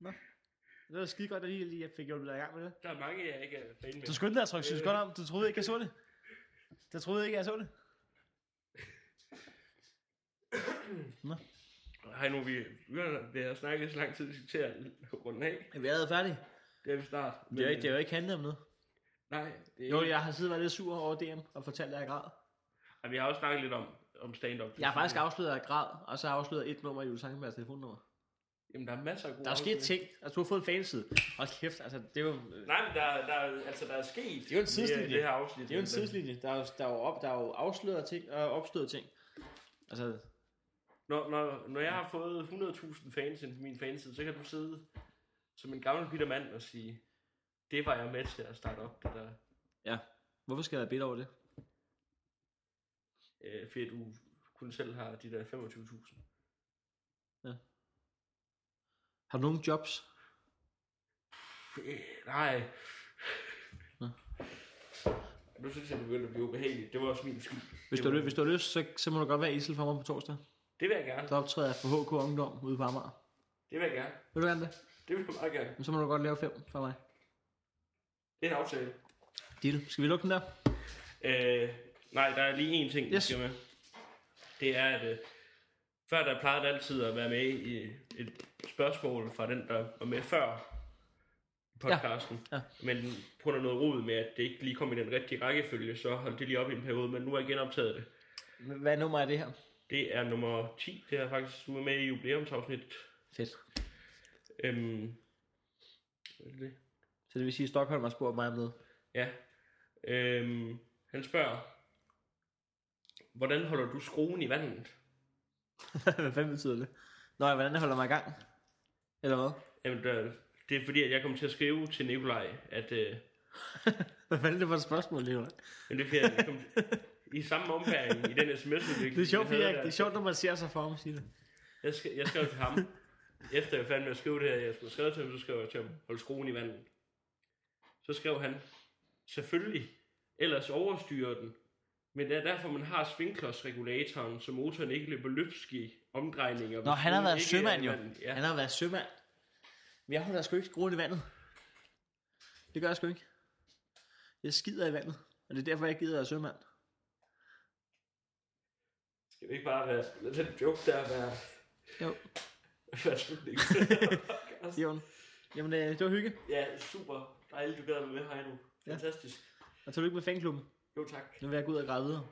Nå. Det var skide godt, at lige, lige jeg fik hjulpet dig i gang med det. der er mange, jeg ikke er fan med. Du skyndte dig at trykke synes godt om. Du troede ikke, jeg så det. Du troede ikke, jeg så det. Nå. Hej nu, vi, vi har, vi har snakket så lang tid, til at runde af. Er vi allerede færdige? Det er vi snart. Det er jo ikke, det er jo ikke handlet om noget. Nej, det er Jo, jeg har siddet og været lidt sur over DM og fortalt, at jeg græd. Ej, vi har også snakket lidt om, om stand-up. Jeg har faktisk afsløret, jeg græd, og så har jeg afsløret et nummer i Jules Sankenbergs telefonnummer. Jamen, der er masser af gode Der er sket ting. Altså, du har fået en fanside. Hold kæft, altså, det er jo... Nej, men der, der, er- altså, der er sket Det er jo en tidslinje. i det her afsnit. Det er jo en tidslinje. Der er jo, der er jo, op, der er jo afsløret ting og opstået ting. Altså, Når, når, når jeg har fået 100.000 fans ind på min fanside, så kan du sidde som en gammel bitter mand og sige, det var jeg med til at starte op, det der. ja. Hvorfor skal jeg bitter over det? Øh, fordi du kun selv har de der 25.000. Har du nogen jobs? Øh, nej. Nå. Nu synes jeg, det begynder at blive ubehageligt. Det var også min skyld. Hvis du, var, hvis du har lyst, så, så må du godt være isel for mig på torsdag. Det vil jeg gerne. Der optræder jeg for HK Ungdom ude på Amager. Det vil jeg gerne. Vil du gerne det? Det vil jeg meget gerne. Men så må du godt lave fem for mig. Det er en aftale. Deal. Skal vi lukke den der? Øh, nej, der er lige en ting, Yes. skal med. Det er, at øh, før der plejede det altid at være med i et spørgsmål fra den, der var med før podcasten. Ja. Men på grund af noget rod med, at det ikke lige kom i den rigtige rækkefølge, så holdt det lige op i en periode, men nu har jeg genoptaget det. Hvad nummer er det her? Det er nummer 10, det er faktisk, du er med i jubilæumsafsnit. Fedt. Øhm, hvad er det? Så det vil sige, at Stockholm har spurgt mig om noget. Ja. Øhm, han spørger, hvordan holder du skruen i vandet? Hvad fanden betyder det? Nå, hvordan jeg holder mig i gang? Eller hvad? Jamen, der, det er fordi, at jeg kom til at skrive til Nikolaj, at øh, Hvad fanden er det for et spørgsmål, Leon? men det er fordi, at jeg kom, i samme ombæring i den sms-udvikling. Det er sjovt, jeg, det er sjovt, når man ser sig for mig, sige det. Jeg, sk- jeg skrev til ham, efter jeg fandt med at skrive det her, jeg skulle skrevet til ham, så skrev jeg til ham, hold skruen i vandet. Så skrev han, selvfølgelig, ellers overstyrer den. Men det er derfor, man har svingklodsregulatoren, så motoren ikke løber løbsk i omdrejninger. Nå, han har været ikke sømand jo. vandet. Ja. Han har været sømand. Men jeg holder sgu ikke skruen i vandet. Det gør jeg sgu ikke. Jeg skider i vandet. Og det er derfor, jeg gider at være sømand. Skal vi ikke bare være, lad den joke der være, Jo. være slutningen? Jon. Jamen, øh, det var hygge. ja, super dejligt, du gad med, Heino. Fantastisk. Og tillykke med fanklubben. Jo tak. Nu vil jeg gå ud og græde videre.